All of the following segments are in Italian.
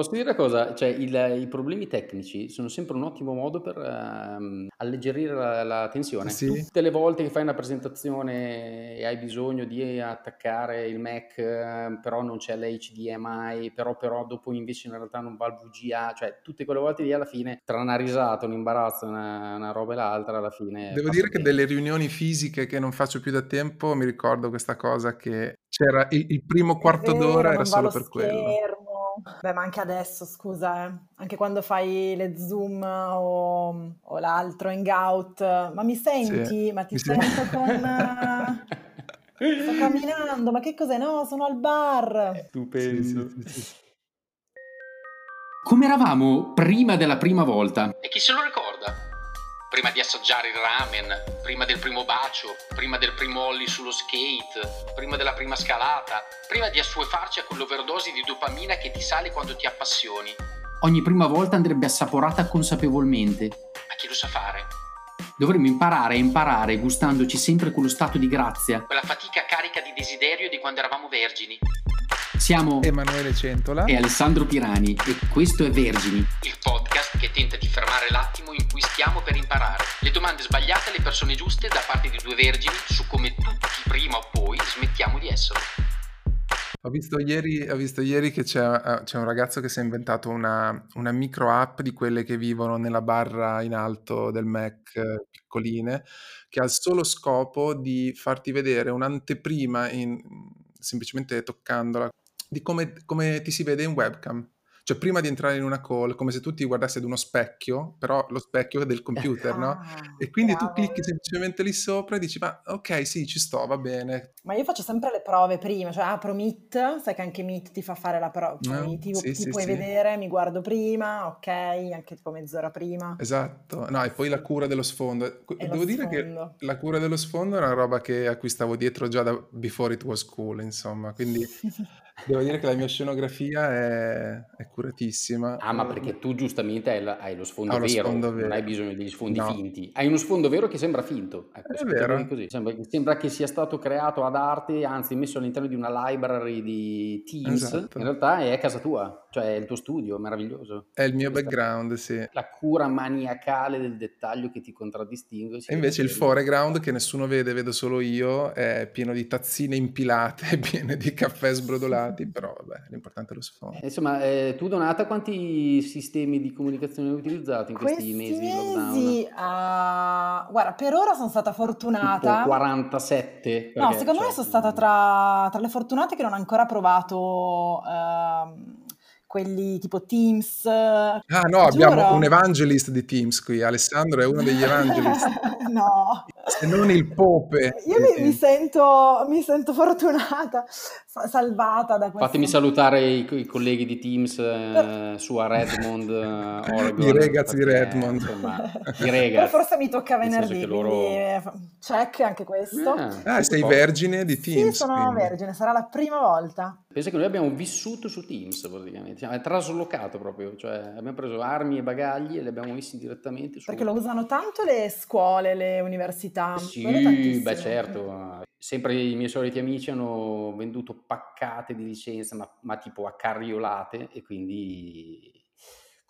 Posso dire una cosa? Cioè, il- i problemi tecnici sono sempre un ottimo modo per ehm, alleggerire la, la tensione. Sì. Tutte le volte che fai una presentazione e hai bisogno di attaccare il Mac, eh, però non c'è l'HDMI, però, però dopo invece in realtà non va il VGA, cioè tutte quelle volte lì alla fine, tra una risata, un imbarazzo, una, una roba e l'altra, alla fine... Devo passa dire il che tempo. delle riunioni fisiche che non faccio più da tempo mi ricordo questa cosa che c'era il, il primo quarto vero, d'ora era non va solo lo per quello. schermo. Beh, ma anche adesso, scusa, eh. Anche quando fai le Zoom o, o l'altro Hangout, ma mi senti? Ma ti mi sento con... eh, Sto camminando, ma che cos'è? No, sono al bar. Stupendo. Sì, sì, sì, sì. Come eravamo prima della prima volta? E chi se lo ricorda? Prima di assaggiare il ramen, prima del primo bacio, prima del primo ollie sullo skate, prima della prima scalata, prima di assuefarci a quell'overdose di dopamina che ti sale quando ti appassioni. Ogni prima volta andrebbe assaporata consapevolmente. Ma chi lo sa fare? Dovremmo imparare a imparare gustandoci sempre quello stato di grazia. Quella fatica carica di desiderio di quando eravamo vergini. Siamo Emanuele Centola. e Alessandro Pirani e questo è Vergini, il podcast che tenta di fermare l'attimo in cui stiamo per imparare. Le domande sbagliate alle persone giuste da parte di due vergini su come tutti prima o poi smettiamo di esserlo. Ho visto ieri, ho visto ieri che c'è, eh, c'è un ragazzo che si è inventato una, una micro app di quelle che vivono nella barra in alto del Mac, eh, piccoline, che ha il solo scopo di farti vedere un'anteprima, in- semplicemente toccandola, di come, come ti si vede in webcam. Cioè, prima di entrare in una call, come se tu ti guardassi ad uno specchio, però lo specchio è del computer, no? Ah, E quindi tu bravo. clicchi semplicemente lì sopra e dici, ma ok, sì, ci sto, va bene. Ma io faccio sempre le prove prima, cioè apro Meet, sai che anche Meet ti fa fare la prova, cioè Ah, mi- ti, sì, ti sì, puoi sì. vedere, mi guardo prima, ok, anche tipo mezz'ora prima. Esatto, no, e poi la cura dello sfondo. Que- E Devo dire che sfondo. la cura dello sfondo è una roba che, a cui stavo dietro già da before it was cool, insomma, quindi devo dire che la mia scenografia è, è curatissima. Ah, ma perché tu giustamente hai, la- hai lo sfondo uno vero, sfondo non vero. hai bisogno degli sfondi No. finti. Hai uno sfondo vero che sembra finto. Ecco, È vero. Sembra, sembra che sia stato creato ad arte, anzi messo all'interno di una library di Teams. Esatto. In realtà è a casa tua, cioè è il tuo studio, meraviglioso. È il mio Questa- background, sì. La cura maniacale del dettaglio che ti contraddistingue. E invece il foreground che nessuno vede, vedo solo io, è pieno di tazzine impilate, piene di caffè sbrodolati, però vabbè, l'importante è lo sfondo. Eh, Insomma, eh, tu Donata, quanti sistemi di comunicazione hai utilizzato in questi, Questi mesi di lockdown? mesi, ah, guarda, per ora sono stata Tipo fortunata. 47? No, secondo me cioè, sono stata tra, tra le fortunate che non ho ancora provato ehm, quelli tipo Teams. Ah no, abbiamo Giuro? un evangelist di Teams qui, Alessandro è uno degli evangelist, no. Se non il pope. Io mi, mi sento, mi sento fortunata, sa- salvata da questo. Fatemi salutare i, i colleghi di Teams eh, su a Redmond, eh, Oregon. I ragazzi di Redmond. Insomma, i Però ragazzi. forse mi tocca venerdì, che loro- quindi eh, check anche questo. Ah, sei po'. vergine di Sì, Teams. sono quindi. vergine, sarà la prima volta. Pensa che noi abbiamo vissuto su Teams praticamente, Siamo- è traslocato proprio, cioè abbiamo preso armi e bagagli e li abbiamo messi direttamente su... Perché lo usano tanto le scuole, le università. Sì, quello tantissimo. beh certo, sempre i miei soliti amici hanno venduto paccate di licenze, ma, ma tipo a carriolate e quindi,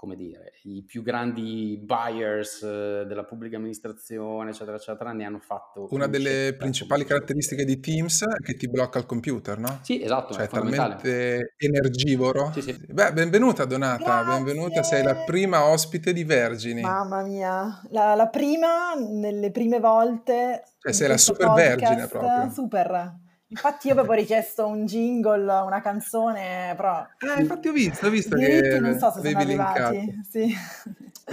come dire, i più grandi buyers eh, della pubblica amministrazione, eccetera, eccetera, ne hanno fatto... Una un delle cecchetto principali caratteristiche di Teams è che ti blocca il computer, no? Sì, esatto, Cioè è talmente energivoro. Sì, sì. Beh, benvenuta Donata, Grazie. benvenuta, sei la prima ospite di Vergini. Mamma mia, la, la prima, nelle prime volte... Cioè, sei la super vergine proprio. Super. Infatti io avevo richiesto un jingle, una canzone, però... Eh, infatti ho visto, ho visto I che diritti non so se sono arrivati. Sì.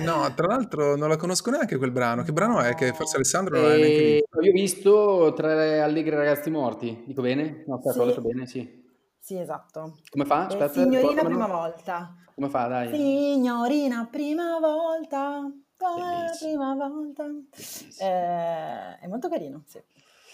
No, tra l'altro non la conosco neanche quel brano. Che brano è? Che forse Alessandro non l'ha neanche E visto. io ho visto Tre allegri ragazzi morti, dico bene? No, aspetta, Sì. ho detto bene, sì. Sì, esatto. Come fa? Eh, Aspetta, signorina prima volta. Come fa, dai? Signorina prima volta. Bellissimo. Prima volta. Eh, è molto carino, sì.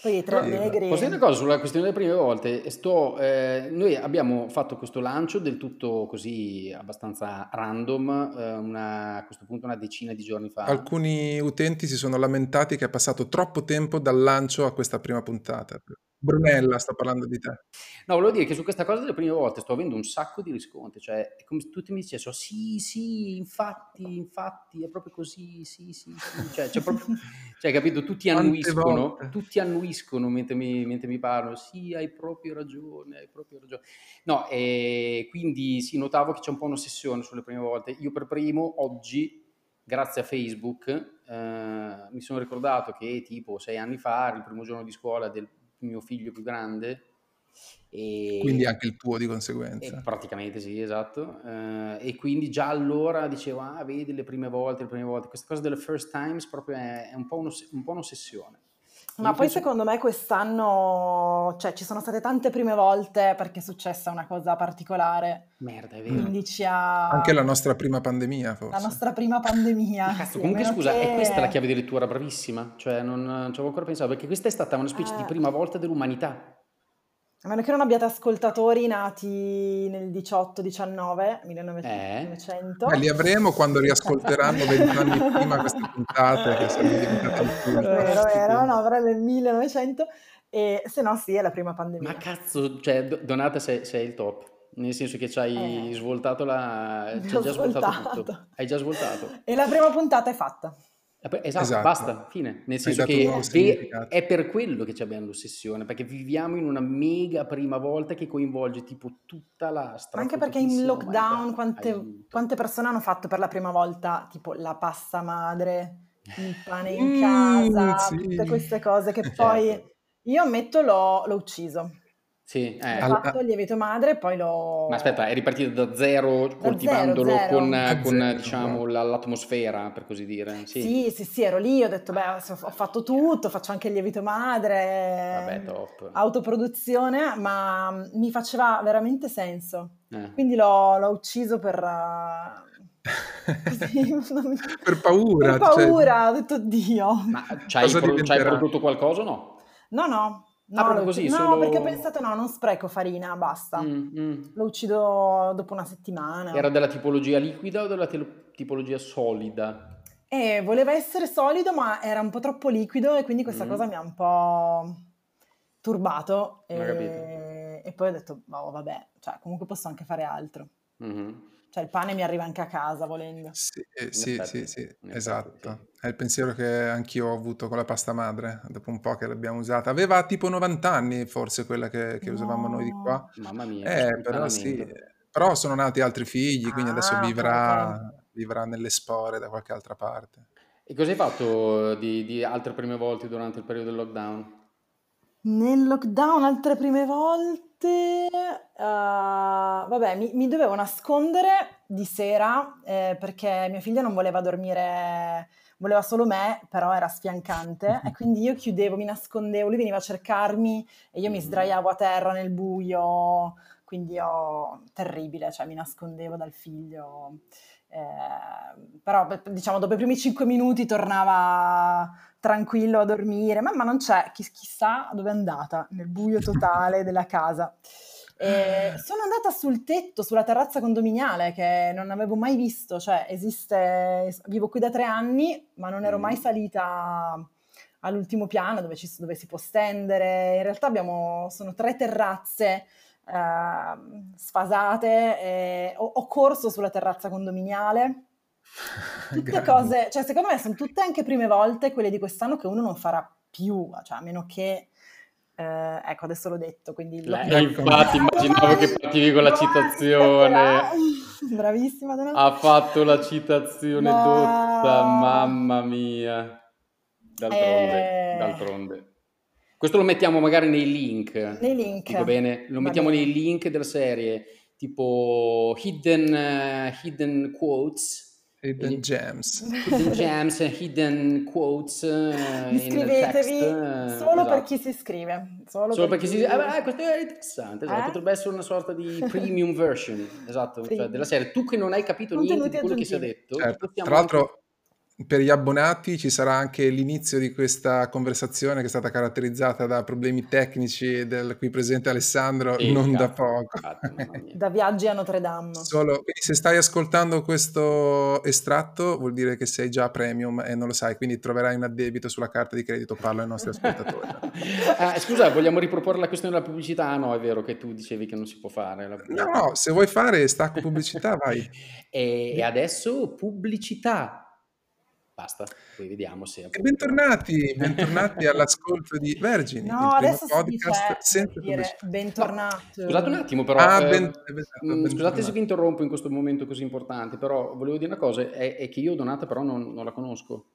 Poi i tre Sì, allegri. Posso dire una cosa sulla questione delle prime volte? Sto, eh, noi abbiamo fatto questo lancio del tutto così abbastanza random, eh, una- a questo punto una decina di giorni fa. Alcuni utenti si sono lamentati che è passato troppo tempo dal lancio a questa prima puntata. Brunella, sto parlando di te. No, volevo dire che su questa cosa delle prime volte sto avendo un sacco di riscontri, cioè è come se tutti mi dicessero sì, sì, infatti, infatti, è proprio così, sì, sì, sì. Cioè, cioè, proprio, cioè capito, tutti annuiscono, tutti annuiscono mentre mi, mentre mi parlano, sì, hai proprio ragione, hai proprio ragione. No, e quindi sì, notavo che c'è un po' un'ossessione sulle prime volte. Io per primo, oggi, grazie a Facebook, eh, mi sono ricordato che tipo sei anni fa, il primo giorno di scuola del mio figlio più grande. E, quindi anche il tuo di conseguenza. praticamente sì, esatto. Uh, e quindi già allora dicevo, ah, vedi le prime volte, le prime volte. Questa cosa delle first times proprio è, è un, po un po' un'ossessione. Ma poi secondo me quest'anno, cioè ci sono state tante prime volte perché è successa una cosa particolare. Merda, è vero. Ha... Anche la nostra prima pandemia, forse. La nostra prima pandemia. Cazzo, sì, comunque scusa, che... è questa la chiave di lettura, bravissima. Cioè non ci avevo ancora pensato, perché questa è stata una specie eh... di prima volta dell'umanità. A meno che non abbiate ascoltatori nati nel 18-19, 1900. Eh? li avremo quando riascolteranno vent'anni prima queste puntate che sono diventate un. Vero, vero, no, però nel 1900. E se no sì, è la prima pandemia. Ma cazzo, cioè Donata sei, sei il top. Nel senso che ci hai eh. svoltato la... Ci hai già svoltato tutto. Hai già svoltato. E la prima puntata è fatta. Esatto, esatto, basta, fine. Nel senso che è per quello che abbiamo l'ossessione, perché viviamo in una mega prima volta che coinvolge tipo tutta la strada. Anche perché in lockdown quante, quante, persone hanno fatto per la prima volta tipo la pasta madre, il pane in casa, mm, sì. tutte queste cose che certo. poi io ammetto l'ho, l'ho ucciso. Sì, eh. Ho fatto il lievito madre e poi l'ho... Ma aspetta, è ripartito da zero da coltivandolo zero, zero. con, con zero, diciamo, l'atmosfera, per così dire? Sì. sì, sì, sì, ero lì, ho detto, beh, ho fatto tutto, faccio anche il lievito madre, Vabbè, top. autoproduzione, ma mi faceva veramente senso. Eh. Quindi l'ho, l'ho, ucciso per... Così, per paura. Per paura, cioè... ho detto Dio. Ma c'hai, pro- c'hai prodotto qualcosa o no? No, no, No, ah, proprio così, no solo... perché ho pensato no, non spreco farina, basta. Mm, mm. Lo uccido dopo una settimana. Era della tipologia liquida o della te- tipologia solida? Eh, voleva essere solido, ma era un po' troppo liquido e quindi questa mm. cosa mi ha un po' turbato. E, e poi ho detto, oh, vabbè, cioè, comunque posso anche fare altro. Mm-hmm. Cioè il pane mi arriva anche a casa volendo. Sì, eh, sì, effetti, sì, sì, esatto. È il pensiero che anch'io ho avuto con la pasta madre, dopo un po' che l'abbiamo usata. Aveva tipo 90 anni forse quella che, che no. usavamo noi di qua. Mamma mia. Eh, però sì. Però sono nati altri figli, quindi ah, adesso vivrà, okay. vivrà nelle spore da qualche altra parte. E cosa hai fatto di, di altre prime volte durante il periodo del lockdown? Nel lockdown altre prime volte, uh, vabbè, mi, mi, dovevo nascondere di sera eh, perché mia figlia non voleva dormire, voleva solo me, però era sfiancante e quindi io chiudevo, mi nascondevo, lui veniva a cercarmi e io mi sdraiavo a terra nel buio, quindi ho terribile, cioè mi nascondevo dal figlio. Eh, però diciamo dopo i primi cinque minuti tornava tranquillo a dormire, mamma non c'è, Chi, chissà dove è andata, nel buio totale della casa. E sono andata sul tetto, sulla terrazza condominiale che non avevo mai visto, cioè esiste, vivo qui da tre anni, ma non ero mai mm. salita all'ultimo piano dove, ci, dove si può stendere. In realtà abbiamo, sono tre terrazze eh, sfasate, e ho, ho corso sulla terrazza condominiale Tutte cose, cioè secondo me sono tutte anche prime volte quelle di quest'anno che uno non farà più, cioè a meno che... Eh, ecco, adesso l'ho detto, quindi... Eh, infatti, immaginavo che partivi con la citazione. Bravissima Donata. Ha fatto la citazione no. dotta, mamma mia. D'altronde, eh... d'altronde. Questo lo mettiamo magari nei link. Nei link. Dico bene? Lo mettiamo bene. nei link della serie, tipo hidden, uh, hidden quotes Hidden gems. Hidden gems, hidden quotes. Uh, Iscrivetevi solo esatto. per chi si iscrive. Solo, solo per, chi si iscrive. Ah, questo è interessante. Esatto. Eh? Potrebbe essere una sorta di premium version esatto, cioè della serie. Tu che non hai capito Contenuti niente di quello che si è detto. Certo. Tra l'altro, per gli abbonati ci sarà anche l'inizio di questa conversazione che è stata caratterizzata da problemi tecnici del qui presente Alessandro, e non da poco. da viaggi a Notre Dame. Solo, quindi se stai ascoltando questo estratto vuol dire che sei già premium e non lo sai, quindi troverai un addebito sulla carta di credito, parlo ai nostri ascoltatori. ah, scusa, vogliamo riproporre la questione della pubblicità? Ah, no, è vero che tu dicevi che non si può fare. no, no, se vuoi fare stacco pubblicità, vai. e adesso pubblicità Basta, poi vediamo se... E bentornati, bentornati all'ascolto di Vergini, no, il primo podcast senza dire bentornato. Scusate un attimo però, ah, eh, ben, ben, scusate se vi interrompo in questo momento così importante, però volevo dire una cosa, è, è che io Donata però non, non la conosco.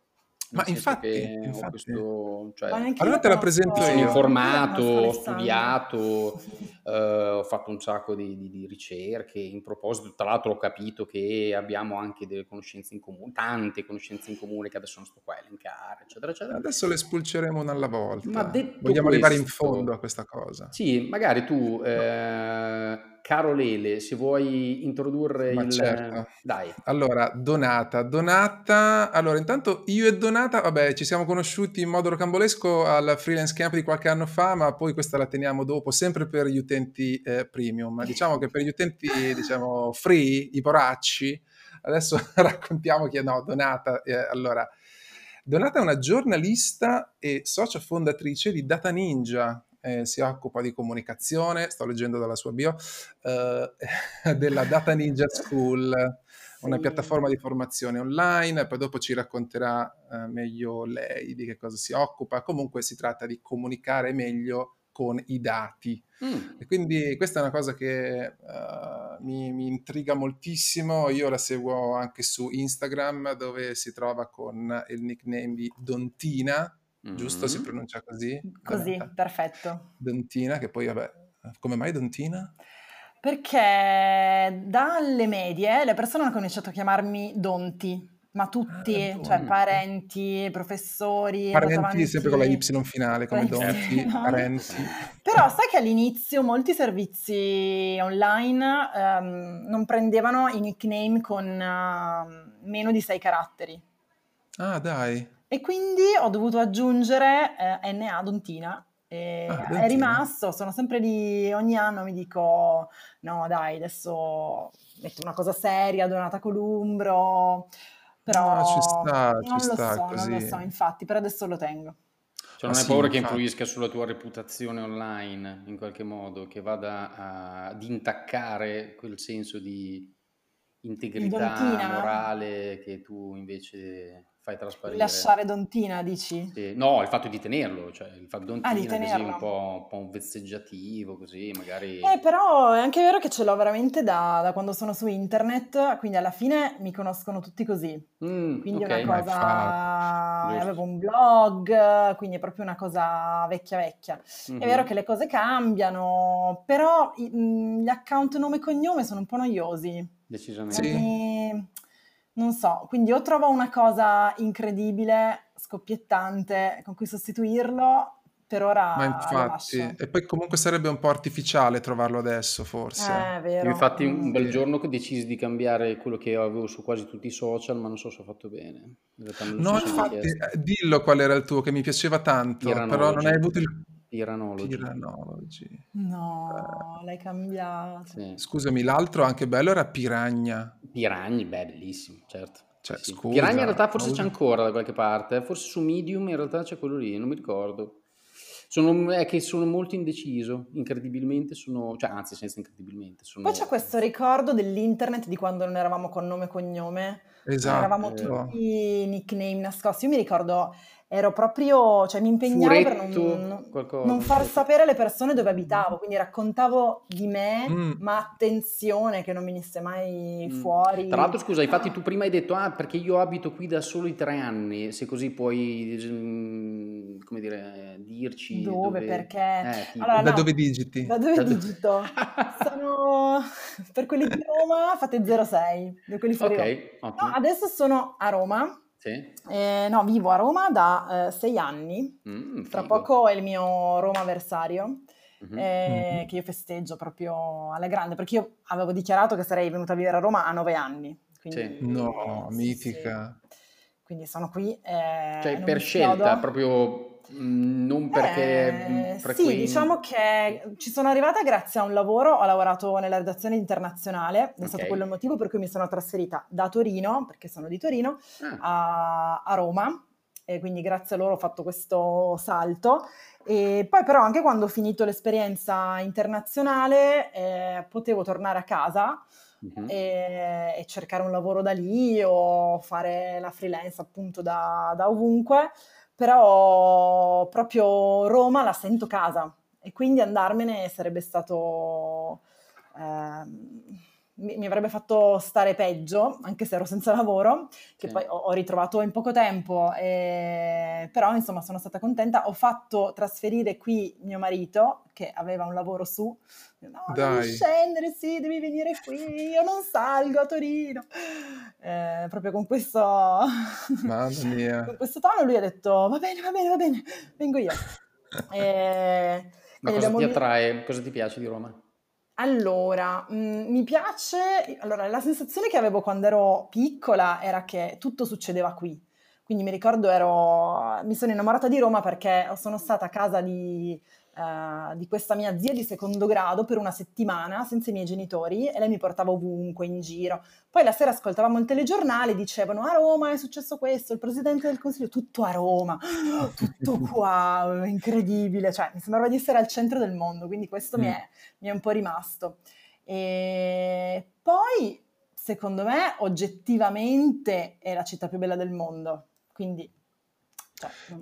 Ma infatti, infatti. Questo, cioè, allora te la presento io. Sono informato, ho studiato, eh, ho fatto un sacco di, di, di, ricerche in proposito. Tra l'altro ho capito che abbiamo anche delle conoscenze in comune, tante conoscenze in comune che adesso non sto qua a elencare, eccetera, eccetera. Adesso le spulceremo una alla volta. Ma Vogliamo questo, arrivare in fondo a questa cosa. Sì, magari tu... Eh, Caro Lele, se vuoi introdurre Ma il... Certo. Dai. Allora, Donata. Donata... Allora, intanto io e Donata, vabbè, ci siamo conosciuti in modo rocambolesco al freelance camp di qualche anno fa, ma poi questa la teniamo dopo, sempre per gli utenti eh, premium. Diciamo che per gli utenti, diciamo, free, i poracci, adesso raccontiamo chi è... No, Donata, eh, allora... Donata è una giornalista e socia fondatrice di Data Ninja, eh, si occupa di comunicazione, sto leggendo dalla sua bio, eh, della Data Ninja School, sì. una piattaforma di formazione online, poi dopo ci racconterà eh, meglio lei di che cosa si occupa. Comunque si tratta di comunicare meglio con i dati. Mm. E quindi questa è una cosa che uh, mi, mi, intriga moltissimo. Io la seguo anche su Instagram dove si trova con il nickname di Dontina, Mm-hmm. Giusto? Si pronuncia così? Così, Donata. perfetto. Dontina, che poi vabbè, come mai Dontina? Perché dalle medie le persone hanno cominciato a chiamarmi Donti, ma tutti, ah, cioè parenti, professori. Parenti sempre con la Y finale, come Donti, no? parenti. Però sai che all'inizio molti servizi online um, non prendevano i nickname con uh, meno di sei caratteri. Ah, dai. E quindi ho dovuto aggiungere eh, NA Dontina e ah, è rimasto, sono sempre lì, ogni anno mi dico no dai adesso metto una cosa seria, Donata Columbro, però no, ci sta, non ci lo sta so, così. non lo so, infatti per adesso lo tengo. Cioè non hai sì, paura che influisca sulla tua reputazione online in qualche modo, che vada a, ad intaccare quel senso di integrità morale che tu invece fai trasparire. Lasciare Dontina, dici? Sì. No, il fatto di tenerlo, cioè il fatto Dontina ah, di così un po', un po', vezzeggiativo, così magari... Eh, però è anche vero che ce l'ho veramente da, da, quando sono su internet, quindi alla fine mi conoscono tutti così. Mm, quindi okay. è una cosa... Avevo un blog, quindi è proprio una cosa vecchia vecchia. Mm-hmm. È vero che le cose cambiano, però gli account nome e cognome sono un po' noiosi. Decisamente. Sì non so, quindi o trovo una cosa incredibile, scoppiettante, con cui sostituirlo, per ora Ma infatti, e poi comunque sarebbe un po' artificiale trovarlo adesso, forse. Eh, vero. Io infatti un bel giorno decisi di cambiare quello che avevo su quasi tutti i social, ma non so se ho fatto bene. No, infatti, eh, dillo qual era il tuo, che mi piaceva tanto, però non hai avuto il Piranology. Piranology. No, eh. l'hai cambiato. Sì. Scusami, l'altro anche bello era Piragna. Piragni, beh, bellissimo, certo. Cioè, sì. scusa, Piragna in realtà forse c'è ancora da qualche parte, forse su Medium in realtà c'è quello lì, non mi ricordo. Sono, è che sono molto indeciso, incredibilmente sono, cioè anzi senza incredibilmente. Sono... Poi c'è questo ricordo dell'internet di quando non eravamo con nome e cognome, esatto. eravamo tutti nickname nascosti. Io mi ricordo ero proprio, cioè mi impegnavo Furetto, per non, qualcosa, non far sapere alle persone dove abitavo, quindi raccontavo di me, mm. ma attenzione che non venisse mai mm. fuori. Tra l'altro, scusa, infatti tu prima hai detto, ah, perché io abito qui da solo i tre anni, se così puoi, mm, come dire, dirci dove, dove... perché... Eh, allora, da no, dove digiti? Da dove da digito? sono, per quelli di Roma fate 06, per quelli fuori Ok, no, adesso sono a Roma sì. Eh, no, vivo a Roma da eh, sei anni. Mm, Tra poco è il mio Roma avversario. Mm-hmm. Eh, mm-hmm. Che io festeggio proprio alla grande perché io avevo dichiarato che sarei venuta a vivere a Roma a nove anni. Quindi, sì. No, mitica. Sì. quindi sono qui. Eh, cioè per scelta, proprio mh, non perché... Eh, sì, diciamo che ci sono arrivata grazie a un lavoro, ho lavorato nella redazione internazionale, è okay. stato quello il motivo per cui mi sono trasferita da Torino, perché sono di Torino, ah. a, a Roma, e quindi grazie a loro ho fatto questo salto. E poi però anche quando ho finito l'esperienza internazionale eh, potevo tornare a casa uh-huh. e, e, cercare un lavoro da lì o fare la freelance appunto da, da ovunque, però proprio Roma la sento casa e quindi andarmene sarebbe stato... Eh, mi, mi, avrebbe fatto stare peggio, anche se ero senza lavoro, che sì. poi ho, ho, ritrovato in poco tempo, e... però insomma sono stata contenta. Ho fatto trasferire qui mio marito, che aveva un lavoro su, no, Dai. devi scendere, sì, devi venire qui, io non salgo a Torino. Eh, proprio con questo... Con questo tono lui ha detto, va bene, va bene, va bene, vengo io. e... Ma cosa ti attrae, cosa ti piace di Roma? Allora, mhmm, mi piace allora la sensazione che avevo quando ero piccola era che tutto succedeva qui. Quindi mi ricordo ero mi sono innamorata di Roma perché sono stata a casa di uh, di questa mia zia di secondo grado per una settimana senza i miei genitori e lei mi portava ovunque in giro. Poi la sera ascoltavamo il telegiornale, dicevano a Roma è successo questo, il presidente del consiglio, tutto a Roma, tutto qua, incredibile, cioè mi sembrava di essere al centro del mondo, quindi questo mm. mi, è, mi è un po' rimasto. E poi, secondo me, oggettivamente è la città più bella del mondo, quindi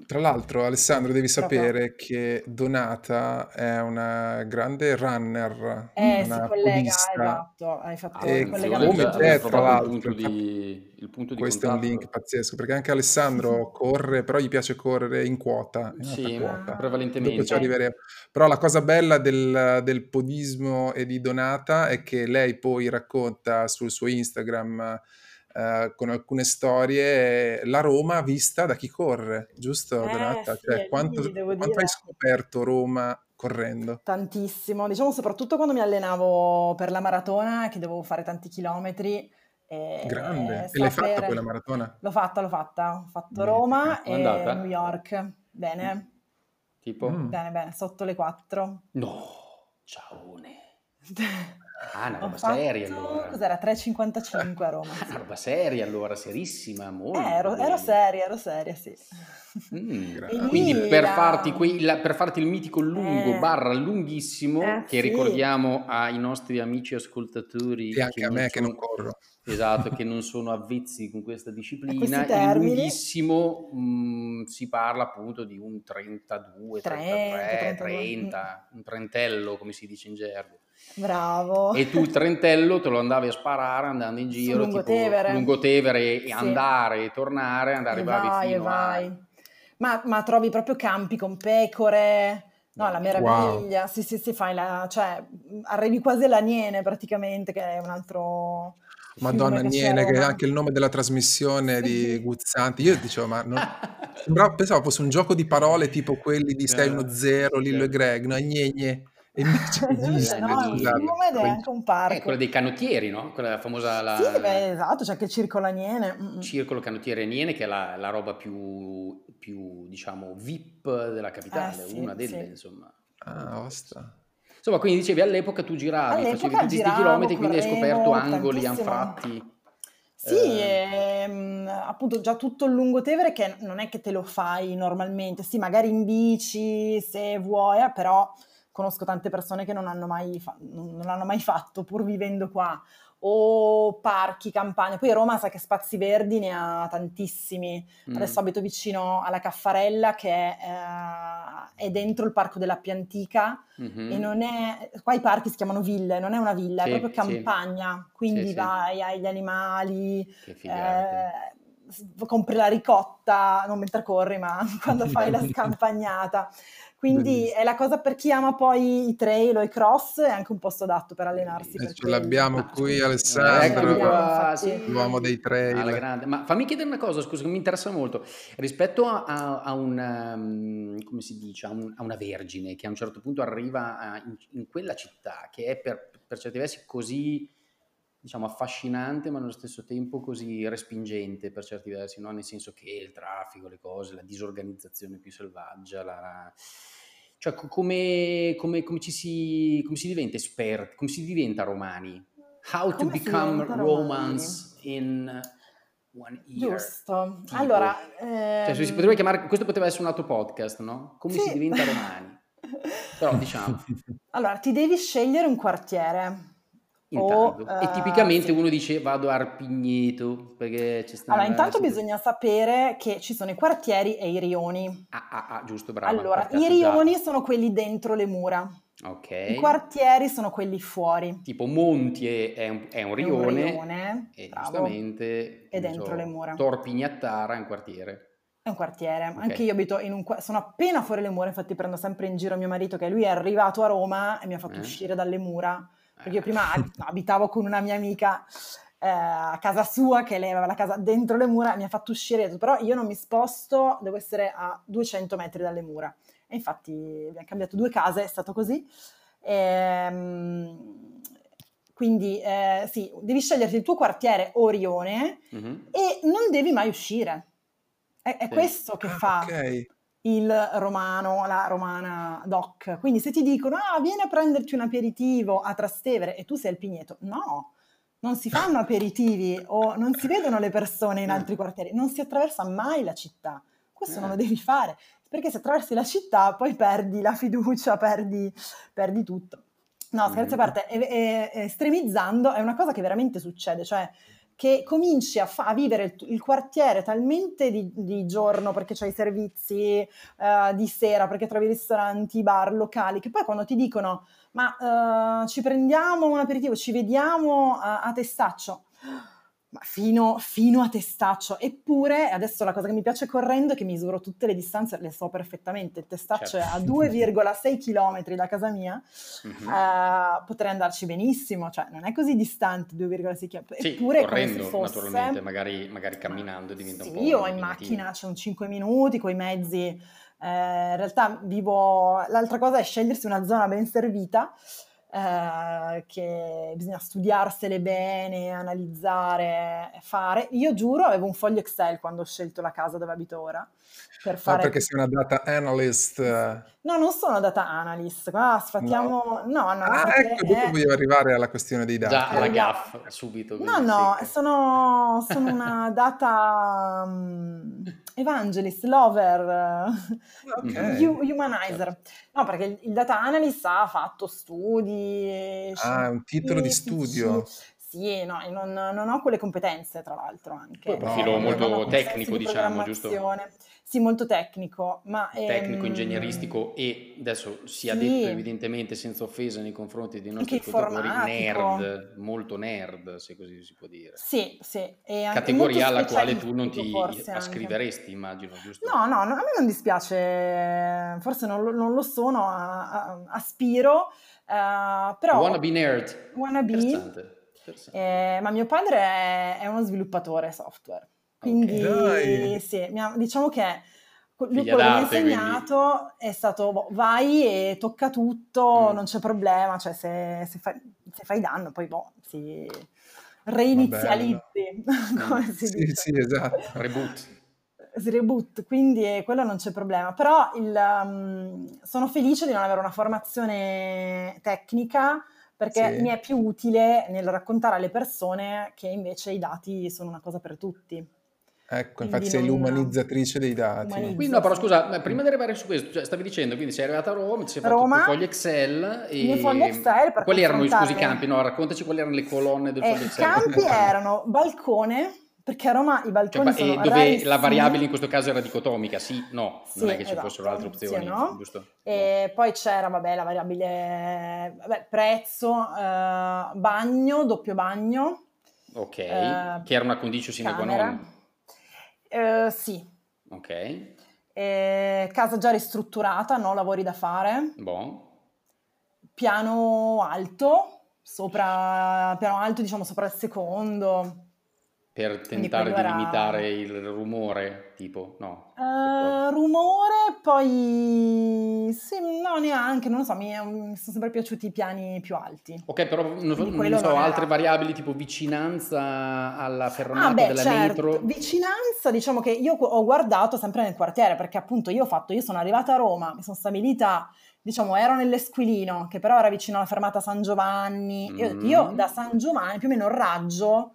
Tra l'altro, Alessandro, devi sapere che Donata è una grande runner, Eh, una si collega, esatto, hai fatto E come collegamento te, tra il punto l'altro, di, il punto di questo è un link contatto. pazzesco, perché anche Alessandro corre, però gli piace correre in quota, in Sì, quota. Dopo ci prevalentemente. arriveremo. Però la cosa bella del, del podismo e di Donata è che lei poi racconta sul suo Instagram eh, con alcune storie la Roma vista da chi corre, giusto Eh Donata? sì, Cioè, e quanto, quanto hai scoperto Roma correndo? tantissimo, diciamo soprattutto quando mi allenavo per la maratona, che dovevo fare tanti chilometri, Grande. e E l'hai fatta quella maratona? L'ho fatta, l'ho fatta. Ho fatto Mitica. Roma e andata? New York. Bene, Tipo? Mm. bene, bene, sotto le 4. No, ciaone. Ah, una roba seria fatto, allora. cos'era, 3,55 a Roma, Una sì. roba seria allora, serissima, Eh, molto ero, ero bene. seria, ero seria, sì. Mm. Quindi per farti, quei- la- per farti il mitico lungo Eh, barra lunghissimo, eh che sì, ricordiamo ai nostri amici ascoltatori E che anche a me che non sono, corro. esatto, che non sono avvezzi con questa disciplina, il lunghissimo mm, si parla appunto di un 32, 30, 33, 32, mm, 30, un trentello come si dice in gergo. Bravo, E tu il trentello te lo andavi a sparare andando in su giro, tipo Lungotevere, Lungotevere e e sì. andare e tornare, and- E vai, e fino a... vai. Ma, ma trovi proprio campi con pecore, no, la Bellissimo. Wow. meraviglia, sì, sì, sì, fai la, cioè, arrivi quasi all'Aniene praticamente, che è un altro Madonna a Niene, che è anche il nome della trasmissione di. Guzzanti. Io dicevo, ma non... sembrava, pensavo fosse un gioco di parole tipo quelli di Eh, 610, Lillo e certo. Greg, no? Gne, gne. E invece esiste, No, è un scusate. fiume ed è anche un Eh, quella parco. dei canottieri, no? Quella famosa, Sì, la, beh, esatto, c'è anche il circolo Aniene. mm, mm. Circolo Canottiere Aniene, che è la, la roba più, più, diciamo, VIP della Eh capitale, sì, una delle, sì. insomma. Ah, osta. Insomma, quindi dicevi all'epoca tu giravi, facevi All'epoca tutti questi chilometri, quindi hai scoperto angoli, tantissimo. anfratti. Sì, eh, ehm, appunto già tutto il lungotevere che non è che te lo fai normalmente, sì, magari in bici se vuoi, eh, però conosco tante persone che non hanno mai, fa- non l'hanno mai fatto pur vivendo qua, o parchi, campagne, poi Roma sa che spazi verdi ne ha tantissimi, adesso mm, abito vicino alla Caffarella che è, eh, è dentro il parco dell'Appia Antica e mhm. non è, qua i parchi si chiamano ville, non è una villa, è proprio Sì, sì, campagna, sì, quindi sì, vai, hai gli animali, eh, compri la ricotta, non mentre corri, ma quando fai la scampagnata. Quindi Bellissimo. è la cosa per chi ama poi i trail o i cross, è anche un posto adatto per allenarsi. E per ce l'abbiamo Ma qui, eccomi Alessandro, qua, infatti. l'uomo dei sì, alla trail. grande. Ma fammi chiedere una cosa, scusa, che mi interessa molto. Rispetto a, a- a un, come si dice, a, un- a una vergine che a un certo punto arriva a- in, in quella città che è per, per certi versi così diciamo, affascinante, ma allo stesso tempo così respingente per certi versi, no? nel senso che il traffico, le cose, la disorganizzazione più selvaggia, la... cioè come, come, come, ci si, come si diventa esperti, come si diventa romani? How to become Romans in one year. Giusto. Tipo. Allora, ehm... cioè, si potrebbe chiamare, questo poteva essere un altro podcast, no? Come sì. si diventa romani? Però diciamo. Allora, ti devi scegliere un quartiere. Intanto. O, e tipicamente uh, sì. uno dice vado a Arpigneto perché ci sta. Allora, intanto bisogna sapere che ci sono i quartieri e i rioni. Ah, ah, ah giusto, bravo. Allora, i rioni già. sono quelli dentro le mura. Ok. I quartieri sono quelli fuori. Tipo Monti è un, è un rione, è un rione e bravo. giustamente è dentro so, le mura. Torpignattara è un quartiere. È un quartiere, okay. anche io abito in un sono appena fuori le mura, infatti prendo sempre in giro mio marito che lui è arrivato a Roma e mi ha fatto eh. uscire dalle mura perché io prima abitavo con una mia amica eh, a casa sua, che lei aveva la casa dentro le mura, mi ha fatto uscire, però io non mi sposto, devo essere a 200 metri dalle mura. E infatti abbiamo cambiato due case, è stato così. E, ehm, quindi eh, sì, devi sceglierti il tuo quartiere Orione mm-hmm. e non devi mai uscire. È, è sì. questo che ah, fa okay il romano, la romana doc. Quindi se ti dicono, ah, vieni a prenderti un aperitivo a Trastevere e tu sei al Pigneto, no, non si fanno aperitivi o non si vedono le persone in altri quartieri, non si attraversa mai la città. Questo non lo devi fare, perché se attraversi la città poi perdi la fiducia, perdi, perdi tutto. No, scherzi a parte, estremizzando è una cosa che veramente succede, cioè che cominci a, fa- a vivere il, il, quartiere talmente di, di giorno perché c'hai i servizi, uh, di sera perché trovi ristoranti, bar, locali, che poi quando ti dicono ma uh, ci prendiamo un aperitivo, ci vediamo a, a Testaccio, fino, fino, a testaccio. Eppure, adesso la cosa che mi piace correndo è che misuro tutte le distanze, le so perfettamente. Il testaccio certo. è a 2,6 km da casa mia, mm-hmm. uh, potrei andarci benissimo, cioè non è così distante 2,6 km. Sì, Eppure, correndo, fosse... naturalmente, magari, magari camminando diventa sì, un po'. Io in macchina, c'è un 5 minuti, con i mezzi. Eh, in realtà vivo. L'altra cosa è scegliersi una zona ben servita eh, che bisogna studiarsele bene, analizzare, fare. Io giuro, avevo un foglio Excel quando ho scelto la casa dove abito ora. Per fare... Ah, perché sei una data analyst. No, non sono data analyst. Qua sfattiamo... No, no. no ah, ecco, dopo è... voglio arrivare alla questione dei dati. Già, la gaff, subito. No, no, sono, sono una data um, evangelist, lover, okay. humanizer. No, perché il, data analyst ha fatto studi... Ah, un titolo di studio. Sì, no, non, non, ho quelle competenze, tra l'altro, anche. Un profilo no, molto tecnico, diciamo, giusto? Sì, molto tecnico, ma... Tecnico, ehm... ingegneristico e adesso sia sì. detto evidentemente senza offesa nei confronti dei nostri ascoltatori nerd, molto nerd, se così si può dire. Sì, sì. Categoria alla quale tu non ti ascriveresti, immagino, giusto? No, no, no, a me non dispiace, forse non, non lo sono, a, a, aspiro, uh, però... Wanna be nerd. Wanna be. Interessante. Eh, ma mio padre è, è uno sviluppatore software. Quindi okay. sì, ha, diciamo che lui quello che mi ha insegnato quindi. è stato boh, vai e tocca tutto, mm. non c'è problema, cioè se, se, fai, se fai danno poi boh, si reinizializzi, come si sì, dice. Sì, esatto. Reboot. Si reboot, quindi quello non c'è problema. Però il, um, sono felice di non avere una formazione tecnica perché sì. mi è più utile nel raccontare alle persone che invece i dati sono una cosa per tutti. Ecco, infatti sei l'umanizzatrice dei dati. Quindi no, però scusa, prima di arrivare su questo, cioè, stavi dicendo, quindi sei arrivata a Roma, ti sei fatto Roma, fogli Excel e... fogli Excel per Quali erano scusi, i campi? No, raccontaci quali erano le colonne del eh, foglio Excel. I campi erano balcone, perché a Roma i balconi cioè, sono dove rarissimi. la variabile in questo caso era dicotomica, sì, no, sì, non è che esatto, ci fossero altre opzioni, sì, no? giusto? E no. poi c'era, vabbè, la variabile vabbè, prezzo, eh, bagno, doppio bagno. Ok, eh, che era una condizione sine qua non. Eh, sì. Ok. Eh, casa già ristrutturata, no lavori da fare. Boh. Piano alto, sopra, piano alto diciamo sopra il secondo. Per tentare di era... limitare il rumore, tipo, no? Uh, rumore, poi sì, no, neanche, non lo so, mi, mi, sono sempre piaciuti i piani più alti. Ok, però non, non so, altre era... variabili tipo vicinanza alla fermata ah, beh, della certo. metro. Vicinanza, diciamo che io ho guardato sempre nel quartiere, perché appunto io ho fatto, io sono arrivata a Roma, mi sono stabilita diciamo, ero nell'Esquilino, che però era vicino alla fermata San Giovanni. Mm. Io, io, da San Giovanni più o meno raggio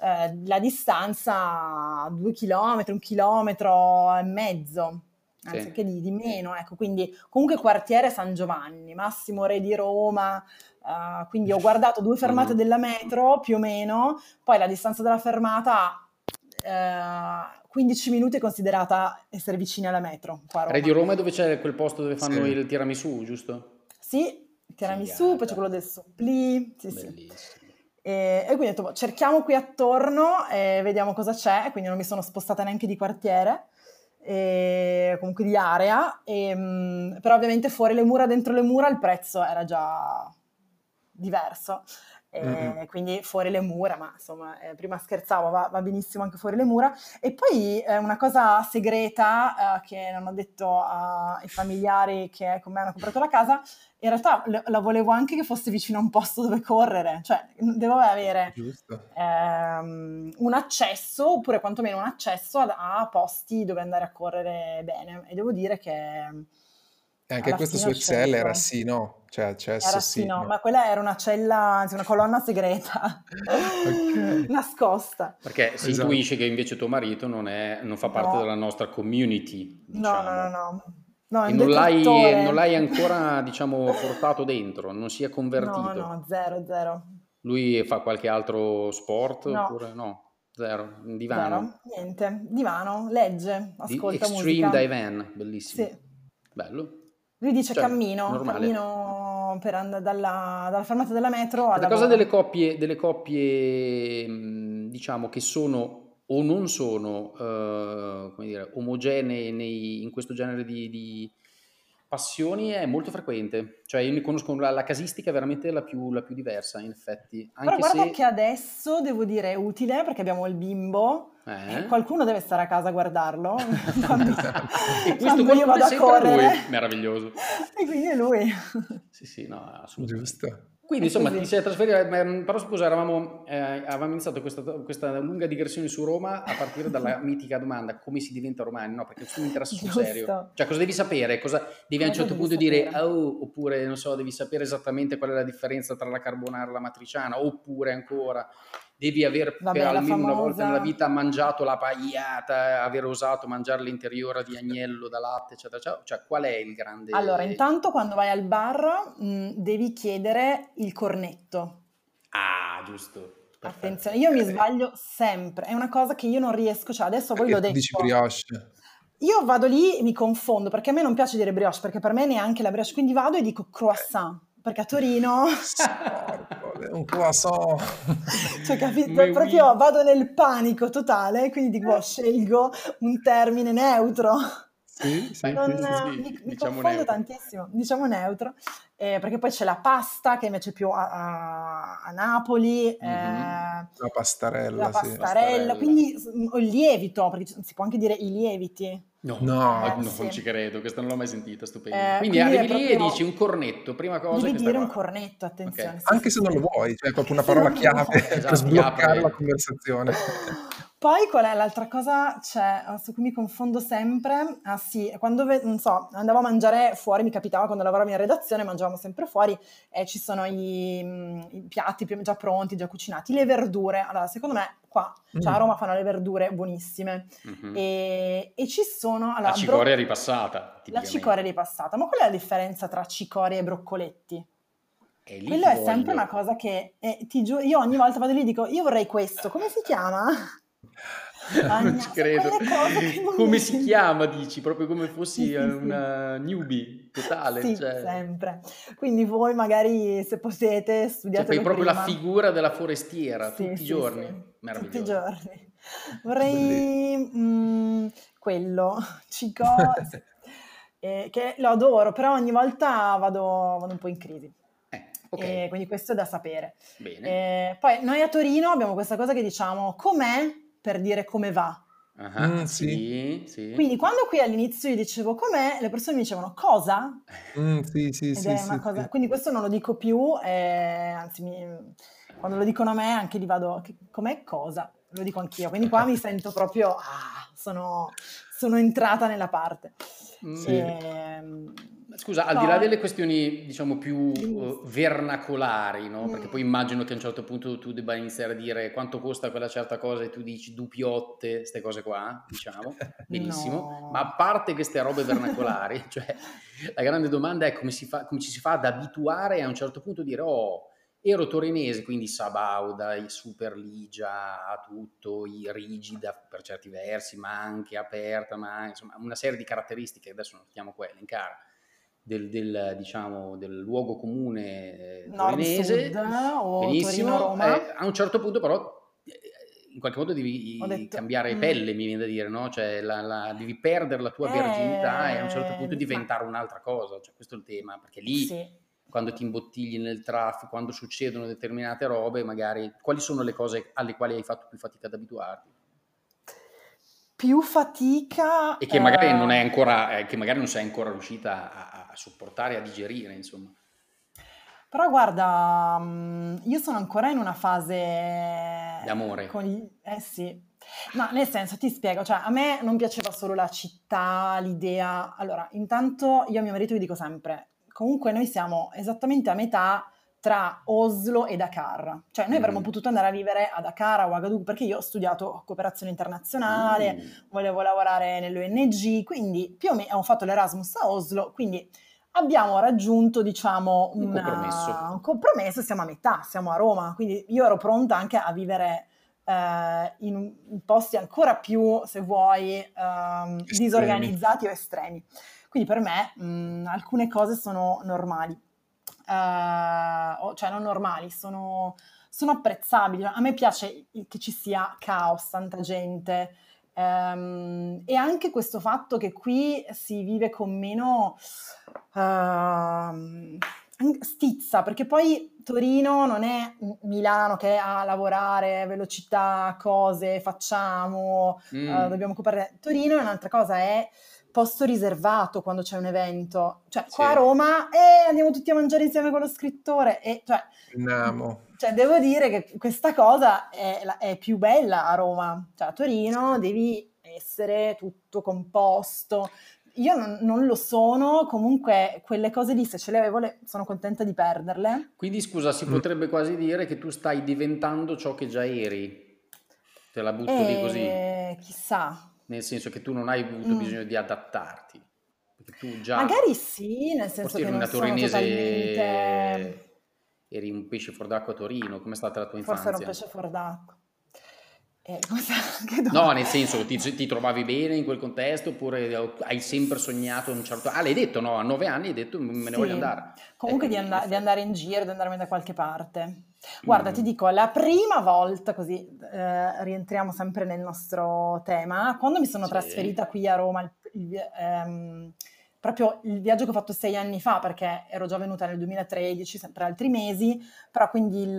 eh, la distanza due chilometri, un chilometro e mezzo, anzi sì. anche di, di, meno, ecco, quindi comunque quartiere San Giovanni, Massimo Re di Roma, uh, quindi ho guardato due fermate mm. della metro più o meno, poi la distanza della fermata... Uh, 15 minuti è considerata essere vicini alla metro. Re di Roma è dove c'è quel posto dove fanno sì. il tiramisù, giusto? Sì, il tiramisù, poi c'è quello del supplì. Sì, Bellissimo. Sì. E, e, quindi ho detto, boh, cerchiamo qui attorno e vediamo cosa c'è, quindi non mi sono spostata neanche di quartiere, e, comunque di area, e, mm, però ovviamente fuori le mura, dentro le mura il prezzo era già diverso. Mm-hmm. quindi fuori le mura, ma insomma, eh, prima scherzavo, va, va, benissimo anche fuori le mura. E poi eh, una cosa segreta eh, che non ho detto ai familiari che con me hanno comprato la casa, in realtà la volevo anche che fosse vicino a un posto dove correre, cioè devo avere ehm, un accesso, oppure quantomeno un accesso a, a, posti dove andare a correre bene. E devo dire che... E anche questo su Excel era sì, no? Cioè accesso era sì, no, ma quella era una cella, anzi una colonna segreta, okay. nascosta. Perché si esatto. intuisce che invece tuo marito non, è, non fa parte no. della nostra community. Diciamo. No, no, no, no. no non l'hai, non l'hai, ancora, diciamo, portato dentro, non si è convertito. No, no, zero, zero. Lui fa qualche altro sport no. oppure no? Zero, divano. Zero, niente, divano, legge, ascolta Di Extreme musica. Divan, bellissimo. Sì. Bello. Lui dice cioè, cammino, normale. cammino per andare dalla, dalla, fermata della metro alla... La cosa delle coppie, delle coppie, diciamo, che sono o non sono, uh, come dire, omogenee nei, in questo genere di, di passioni è molto frequente, cioè io ne conosco la, la casistica è veramente la più, la più, diversa in effetti. Anche Però guarda se... che adesso devo dire è utile perché abbiamo il bimbo, eh? qualcuno deve stare a casa a guardarlo quando, e quando io vado a correre. Lui. Meraviglioso. e quindi è lui. sì, sì, no, assolutamente. Giusto. Quindi insomma ti sei trasferito, eh, però scusa, eravamo, eh, avevamo iniziato questa, questa, lunga digressione su Roma a partire dalla mitica domanda come si diventa romani, no? Perché questo mi interessa sul serio. Cioè cosa devi sapere? Cosa devi a un certo punto sapere? dire oh, oppure non so, devi sapere esattamente qual è la differenza tra la carbonara e la matriciana, oppure ancora devi aver Vabbè, per almeno famosa... una volta nella vita mangiato la pagliata, aver osato mangiare l'interiore di agnello da latte, eccetera, eccetera. Cioè, qual è il grande... Allora, intanto quando vai al bar mh, devi chiedere il cornetto. Ah, giusto. Perfetto. Attenzione, io mi sbaglio sempre, è una cosa che io non riesco, cioè adesso voi detto. Dici brioche. Io vado lì e mi confondo, perché a me non piace dire brioche, perché per me neanche la brioche, quindi vado e dico croissant perché a Torino... un croissant! cioè, capito? Mais Proprio oui. vado nel panico totale, quindi dico, scelgo un termine neutro. Sì, sì, non, sì, sì, mi, mi diciamo confondo neutro. tantissimo, diciamo neutro, eh, perché poi c'è la pasta che invece è più a, a, a Napoli, mm-hmm. eh, la pastarella, la pastarella, pastarella, quindi o il lievito, perché si può anche dire i lieviti. No, no, eh, no sì. non ci credo, questa non l'ho mai sentita, stupendo. Eh, quindi, quindi arrivi lì e dici un cornetto, prima cosa. Devi dire un cornetto, attenzione. Okay. Sì, Anche sì, se non lo vuoi, cioè proprio una parola chiave esatto, per sbloccare la conversazione. Poi qual è l'altra cosa c'è, su cui mi confondo sempre? Ah sì, quando, non so, andavo a mangiare fuori, mi capitava quando lavoravo in redazione, mangiavamo sempre fuori e ci sono i, i piatti già pronti, già cucinati, le verdure. Allora, secondo me qua, cioè a mm. Roma fanno le verdure buonissime mm-hmm. e, e, ci sono... Allora, la cicoria bro- ripassata. La cicoria ripassata, ma qual è la differenza tra cicoria e broccoletti? Quello è sempre una cosa che eh, ti giuro, io ogni volta vado lì e dico, io vorrei questo, come si chiama? Non ci credo. Come si chiama, dici? Proprio come fossi sì, sì, una newbie totale. Sì, cioè. sempre. Quindi voi magari, se potete, studiate cioè, proprio prima. la figura della forestiera, sì, tutti i giorni. Tutti i giorni. Vorrei mh, mm, quello, Cico, eh, che lo adoro, però ogni volta vado, vado un po' in crisi. Eh, Okay. E quindi questo è da sapere. Eh, poi noi a Torino abbiamo questa cosa che diciamo com'è per dire come va. Uh-huh, mm, sì, sì. Quindi quando qui all'inizio io dicevo com'è, le persone mi dicevano cosa? Mm, sì, sì, sì, sì, cosa... sì, Quindi questo non lo dico più, eh, anzi mi... quando lo dicono a me anche gli vado com'è cosa? Lo dico anch'io, quindi qua mi sento proprio, ah, sono, sono entrata nella parte. Sì. E, ehm, Scusa, al di là delle questioni, diciamo, più uh, vernacolari, no? Perché poi immagino che a un certo punto tu debba iniziare a dire quanto costa quella certa cosa e tu dici dupiotte, queste cose qua, diciamo, benissimo. No. Ma a parte queste robe vernacolari, cioè, la grande domanda è come, si fa, come ci si fa ad abituare a un certo punto a dire, oh, ero torinese, quindi Sabauda, super ligia, tutto, rigida per certi versi, ma anche aperta, ma insomma una serie di caratteristiche, adesso non stiamo qua a elencare del, del, diciamo, del luogo comune eh, torinese, benissimo, eh, a un certo punto però eh, in qualche modo devi detto, cambiare mm. pelle, mi viene da dire, no? Cioè la, la, devi perdere la tua verginità e a un certo punto eh, diventare ma... un'altra cosa, cioè, questo è il tema, perché lì sì. quando ti imbottigli nel traffico, quando succedono determinate robe, magari quali sono le cose alle quali hai fatto più fatica ad abituarti? più fatica e che magari non è ancora eh, che magari non sei ancora riuscita a, a sopportare a digerire insomma. Però guarda mm, io sono ancora in una fase di amore. con gli... eh sì. No nel senso ti spiego cioè a me non piaceva solo la città l'idea. Allora intanto io a mio marito gli dico sempre comunque noi siamo esattamente a metà tra Oslo e Dakar. Cioè noi avremmo mm. potuto andare a vivere a Dakar, a Ouagadougou, perché io ho studiato cooperazione internazionale, mm. volevo lavorare nell'ONG, quindi più o meno ho fatto l'Erasmus a Oslo, quindi abbiamo raggiunto, diciamo, una, un, compromesso. un compromesso, siamo a metà, siamo a Roma, quindi io ero pronta anche a vivere eh, in, in, posti ancora più, se vuoi, eh, disorganizzati o estremi. Quindi per me mh, alcune cose sono normali uh, cioè non normali, sono, sono, apprezzabili. A me piace che ci sia caos, tanta gente. Um, e anche questo fatto che qui si vive con meno uh, stizza, perché poi Torino non è Milano che è a lavorare, velocità, cose, facciamo, mm. uh, dobbiamo coprire. Torino è un'altra cosa, è posto riservato quando c'è un evento. Cioè, sì. qua a Roma, eh, andiamo tutti a mangiare insieme con lo scrittore. E, cioè, Andiamo. Cioè, devo dire che questa cosa è, è più bella a Roma. Cioè, a Torino devi essere tutto composto. Io non, non, lo sono, comunque quelle cose lì, se ce le avevo, le, sono contenta di perderle. Quindi scusa, si mm. potrebbe quasi dire che tu stai diventando ciò che già eri. Te la butto e... lì così. Chissà, nel senso che tu non hai avuto mm. bisogno di adattarti. tu già Magari sì, nel senso che non una torinese totalmente... eri un pesce fuor d'acqua a Torino, com'è stata la tua infanzia? Forse ero un pesce fuor d'acqua. Eh, no, nel senso, ti, ti, trovavi bene in quel contesto oppure hai sempre sognato un certo... Ah, l'hai detto, no? A nove anni hai detto me ne sì. voglio andare. Comunque ecco, di, and- di, andare in giro, di andarmene da qualche parte. Guarda, mm. ti dico, la prima volta, così eh, rientriamo sempre nel nostro tema, quando mi sono sì. trasferita qui a Roma, il, il, ehm, proprio il viaggio che ho fatto sei anni fa, perché ero già venuta nel 2013, sempre altri mesi, però quindi il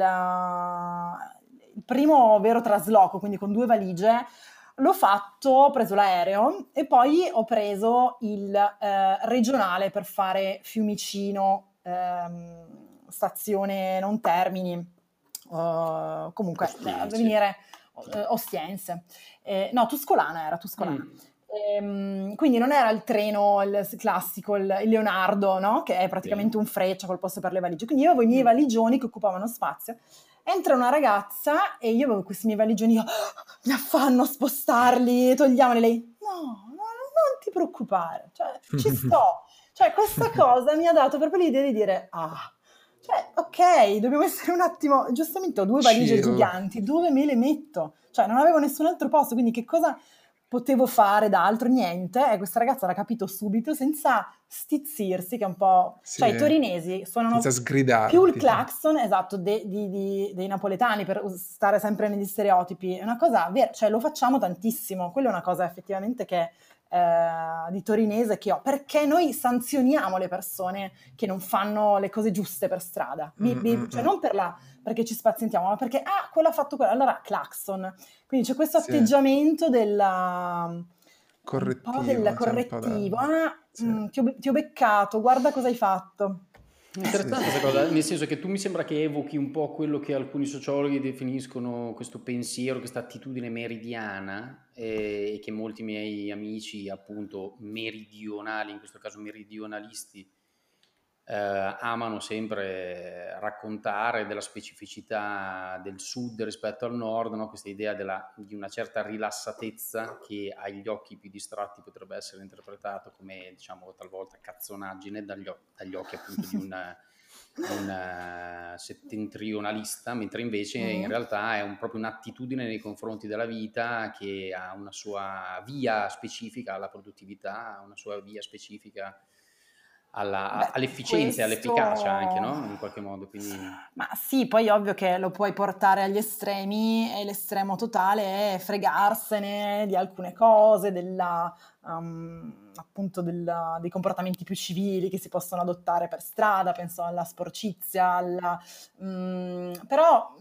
primo vero trasloco, quindi con due valigie, l'ho fatto, ho preso l'aereo e poi ho preso il eh, regionale per fare Fiumicino, ehm, stazione non Termini, uh, comunque a venire uh, Ostiense. Eh, no, Tuscolana era, Tuscolana. Mm. Ehm, quindi non era il treno il classico, il, il Leonardo, no? che è praticamente sì. un freccia col posto per le valigie. Quindi io avevo i miei mm. valigioni che occupavano spazio Entra una ragazza e io avevo questi miei valigioni, oh, mi affanno a spostarli, togliamoli. Lei, no, no, non ti preoccupare, cioè, ci sto. Cioè, questa cosa mi ha dato proprio l'idea di dire, ah, cioè, ok, dobbiamo essere un attimo, giustamente ho due valigie Ciro. giganti, dove me le metto? Cioè, non avevo nessun altro posto, quindi che cosa potevo fare d'altro? Niente. E questa ragazza l'ha capito subito, senza stizzirsi, che è un po'... Sì. Cioè i torinesi suonano più il clacson, esatto, de, di, di, dei napoletani, per stare sempre negli stereotipi. È una cosa vera, cioè lo facciamo tantissimo. Quella è una cosa effettivamente che, eh, di torinese che ho, perché noi sanzioniamo le persone che non fanno le cose giuste per strada, mi, mi, mm, mm, cioè non per la, perché ci spazientiamo, ma perché, ah, quello ha fatto quello, allora claxon. Quindi c'è questo sì. atteggiamento della... Correttivo. del correttivo. Ah, sì. mh, ti, ho, ti ho beccato, guarda cosa hai fatto. Interessante questa cosa, nel senso che tu mi sembra che evochi un po' quello che alcuni sociologhi definiscono questo pensiero, questa attitudine meridiana eh, e che molti miei amici, appunto meridionali, in questo caso meridionalisti, eh, amano sempre raccontare della specificità del sud rispetto al nord, no? questa idea della, di una certa rilassatezza che agli occhi più distratti potrebbe essere interpretato come diciamo talvolta cazzonaggine dagli, dagli occhi appunto di un, un settentrionalista, mentre invece mm. in realtà è un, proprio un'attitudine nei confronti della vita che ha una sua via specifica alla produttività, una sua via specifica alla, Beh, all'efficienza e questo... all'efficacia anche, no? In qualche modo. Quindi... Ma sì, poi ovvio che lo puoi portare agli estremi e l'estremo totale è fregarsene di alcune cose, della, um, appunto della, dei comportamenti più civili che si possono adottare per strada, penso alla sporcizia, alla, um, però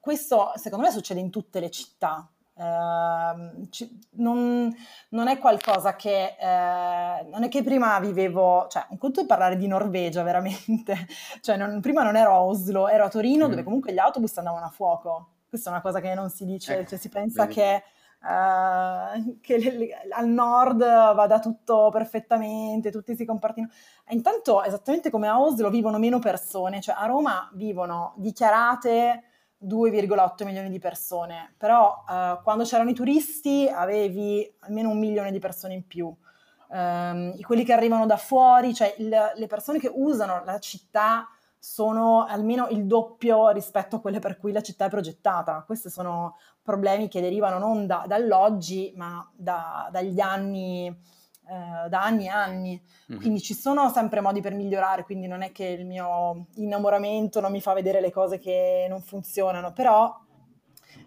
questo secondo me succede in tutte le città, Uh, ci, non, non, è qualcosa che uh, non è che prima vivevo, cioè un conto è parlare di Norvegia veramente, cioè non, prima non ero a Oslo, ero a Torino mm. dove comunque gli autobus andavano a fuoco. Questa è una cosa che non si dice, ecco, cioè si pensa vedi. che Uh, che le, al nord vada tutto perfettamente, tutti si comportino. Intanto, esattamente come a Oslo, vivono meno persone, cioè a Roma vivono dichiarate 2,8 milioni di persone, però uh, quando c'erano i turisti avevi almeno un milione di persone in più. Um, quelli che arrivano da fuori, cioè il, le persone che usano la città sono almeno il doppio rispetto a quelle per cui la città è progettata. Questi sono problemi che derivano non da, dall'oggi, ma da, dagli anni eh, da anni e anni, mm-hmm. quindi ci sono sempre modi per migliorare, quindi non è che il mio innamoramento non mi fa vedere le cose che non funzionano, però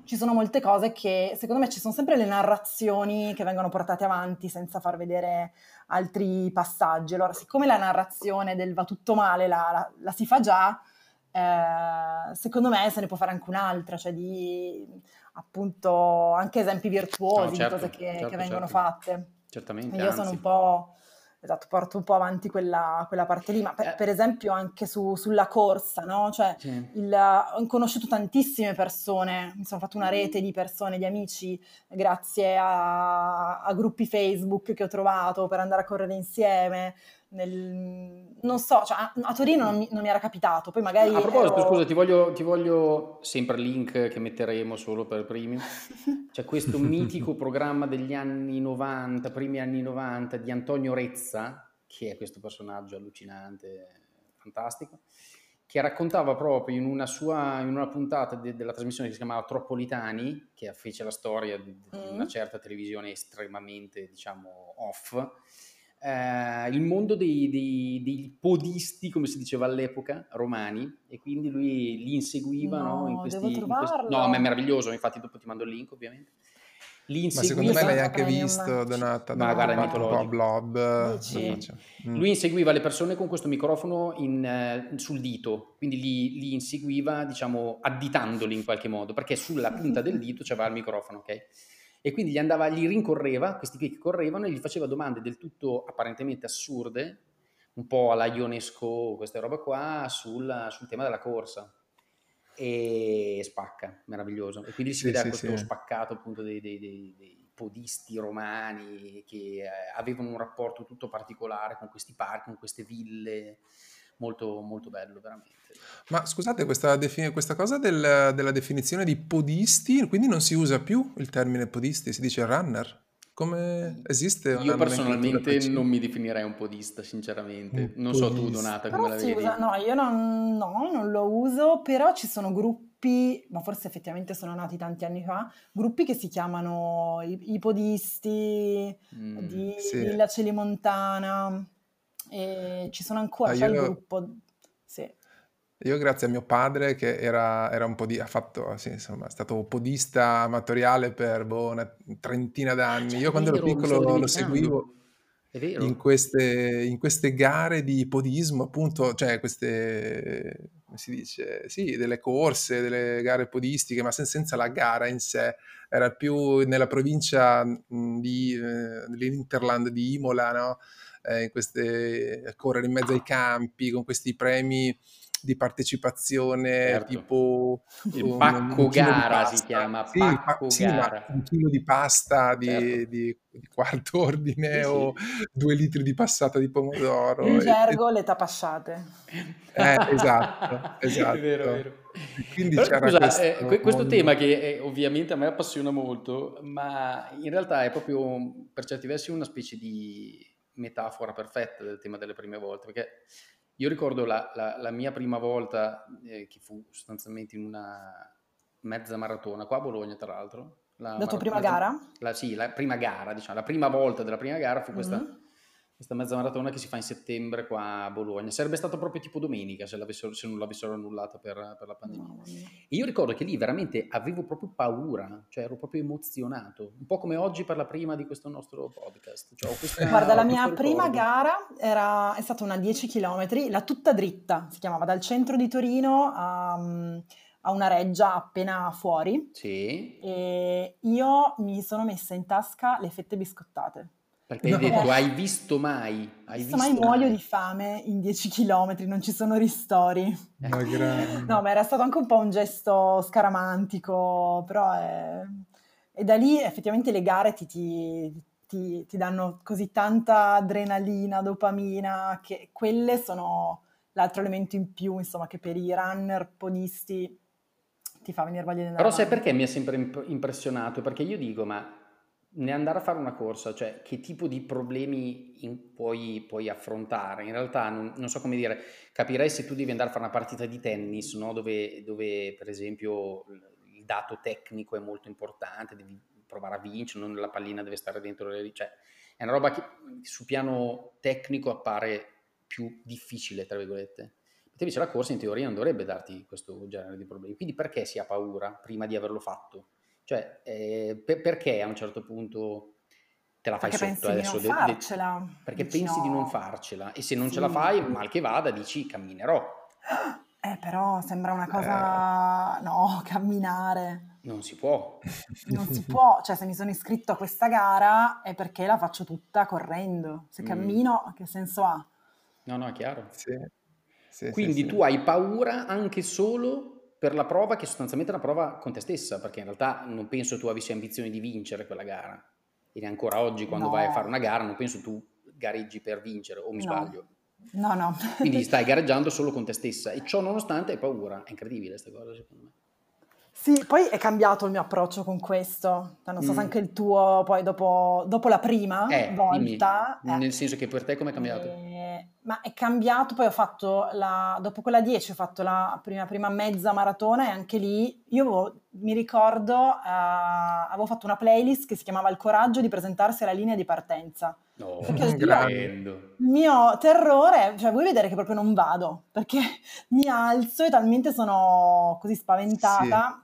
ci sono molte cose che secondo me ci sono sempre le narrazioni che vengono portate avanti senza far vedere altri passaggi. Allora, siccome la narrazione del va tutto male la, la, la si fa già, eh, secondo me se ne può fare anche un'altra, cioè di appunto anche esempi virtuosi no, certo, di cose che, certo, che vengono certo. fatte. Certamente. Io anzi. sono un po', esatto, porto un po' avanti quella, quella parte lì, ma per, eh. per esempio anche su, sulla corsa, no? Cioè, sì. il, ho conosciuto tantissime persone, mi sono fatto una rete di persone, di amici, grazie a, a gruppi Facebook che ho trovato per andare a correre insieme, nel, non so, cioè, a Torino non mi, non mi, era capitato, poi magari... A proposito, ero... scusa, ti voglio, ti voglio, sempre link che metteremo solo per primi, c'è questo mitico programma degli anni 90, primi anni 90, di Antonio Rezza, che è questo personaggio allucinante, fantastico, che raccontava proprio in una sua in una puntata de, della trasmissione che si chiamava Troppolitani, che fece la storia di, di una mm. certa televisione estremamente, diciamo, off, eh, il mondo dei, dei, dei, podisti, come si diceva all'epoca, romani, e quindi lui li inseguiva no, no, in, questi, in questi... No, ma è meraviglioso, infatti dopo ti mando il link ovviamente. Li. Ma secondo me l'hai anche visto, Donata, ma guarda, è mitologico. Blob. Mm. Lui inseguiva le persone con questo microfono in, uh, sul dito, quindi li, li, inseguiva, diciamo, additandoli in qualche modo, perché sulla punta del dito c'era il microfono, ok? E quindi gli andava, gli rincorreva, questi qui che correvano, e gli faceva domande del tutto apparentemente assurde, un po' alla Ionesco, queste robe qua, sul, sul tema della corsa. E spacca, meraviglioso. E quindi si sì, vedeva sì, questo sì. spaccato appunto dei, dei, dei, dei, podisti romani che eh, avevano un rapporto tutto particolare con questi parchi, con queste ville molto, molto bello, veramente. Ma scusate, questa, defini- questa cosa del- della definizione di podisti, quindi non si usa più il termine podisti, si dice runner. Come esiste una Io personalmente non mi definirei un podista, sinceramente. Un Non so tu, Donata, come la vedi. usa, no, io non, no, non lo uso, però ci sono gruppi, ma forse effettivamente sono nati tanti anni fa, gruppi che si chiamano i, i podisti Mm, di Sì. Villa Celimontana. E ci sono ancora, Ah, c'è il gruppo, sì. Io grazie a mio padre che era, era un po' di, ha fatto, sì, insomma, è stato podista amatoriale per boh, una trentina d'anni. Cioè, Io quando ero piccolo lo seguivo è vero. in queste, in queste gare di podismo, appunto, cioè queste, come si dice, sì, delle corse, delle gare podistiche, ma sen- senza la gara in sé. Era più nella provincia di, eh, dell'Interland di Imola, no? Eh, in queste, a correre in mezzo ai campi con questi premi di partecipazione Certo. tipo Il un, pacco un chilo di gara si pasta. chiama, Sì, pacco sì, gara. un chilo di pasta di, Certo. di- di quarto ordine Sì, o due litri di passata di pomodoro. In e- gergo le tapasciate. eh, esatto, esatto. È vero, è vero. E quindi Però c'era scusa, questo eh, que- questo tema che eh, ovviamente a me appassiona molto, ma in realtà è proprio per certi versi una specie di metafora perfetta del tema delle prime volte, perché io ricordo la, la- la mia prima volta, eh, che fu sostanzialmente in una mezza maratona, qua a Bologna tra l'altro. La La tua prima gara? la- sì, la prima gara, diciamo, la prima volta della prima gara fu questa, Mhm. Questa mezza maratona che si fa in settembre qua a Bologna. Sarebbe stato proprio tipo domenica se, se non l'avessero annullata per, per la pandemia. E io ricordo che lì veramente avevo proprio paura, cioè ero proprio emozionato, un po' come oggi per la prima di questo nostro podcast. Cioè, questa- Guarda, la mia prima gara era, è stata una 10 km, la tutta dritta, si chiamava, dal centro di Torino a, a una reggia appena fuori Sì, e io mi sono messa in tasca le fette biscottate. Perché hai No. detto, hai visto mai? Hai Visto visto mai muoio mai?" di fame in 10 km, non ci sono ristori. Ma grande. No, ma era stato anche un po' un gesto scaramantico, però è... E da lì effettivamente le gare ti, ti- ti- ti danno così tanta adrenalina, dopamina, che quelle sono l'altro elemento in più, insomma, che per i runner podisti ti fa venire voglia di andare Però sai perché mi ha sempre imp- impressionato? Perché io dico, ma ne andare a fare una corsa, cioè che tipo di problemi in- puoi, puoi affrontare? In realtà non, non so come dire, capirei se tu devi andare a fare una partita di tennis, no? dove, dove, per esempio il dato tecnico è molto importante, devi provare a vincere, non la pallina deve stare dentro le... cioè è una roba che su piano tecnico appare più difficile, tra virgolette. Invece la corsa in teoria non dovrebbe darti questo genere di problemi. Quindi perché si ha paura prima di averlo fatto? Cioè, eh, per- perché a un certo punto te la fai Perché sotto pensi di adesso? non de- de- farcela. perché Dici, pensi di non "No". farcela e se non ce Sì. la fai, mal che vada, dici camminerò. Eh, però sembra una cosa... No, camminare. Non si può. Non si può, cioè se mi sono iscritto a questa gara è perché la faccio tutta correndo. Se Mm. cammino, che senso ha? No, no, è chiaro. Sì, sì, Quindi sì. tu hai paura anche solo per la prova che sostanzialmente è una prova con te stessa, perché in realtà non penso tu avessi ambizioni di vincere quella gara. E ancora oggi quando No. vai a fare una gara non penso tu gareggi per vincere, o mi No. sbaglio. No, no. Quindi stai gareggiando solo con te stessa e ciò nonostante hai paura. È incredibile questa cosa secondo me. Sì, poi è cambiato il mio approccio con questo. Non so se Mm. anche il tuo, poi dopo, dopo la prima Eh, volta... dimmi, eh, nel senso che per te come è cambiato? Eh, ma è cambiato, poi ho fatto la, dopo quella 10 ho fatto la prima, prima mezza maratona e anche lì io avevo- mi ricordo, eh, avevo fatto una playlist che si chiamava Il coraggio di presentarsi alla linea di partenza. No, Perché io- stupendo. Il mio terrore, cioè vuoi vedere che proprio non vado, perché mi alzo e talmente sono così spaventata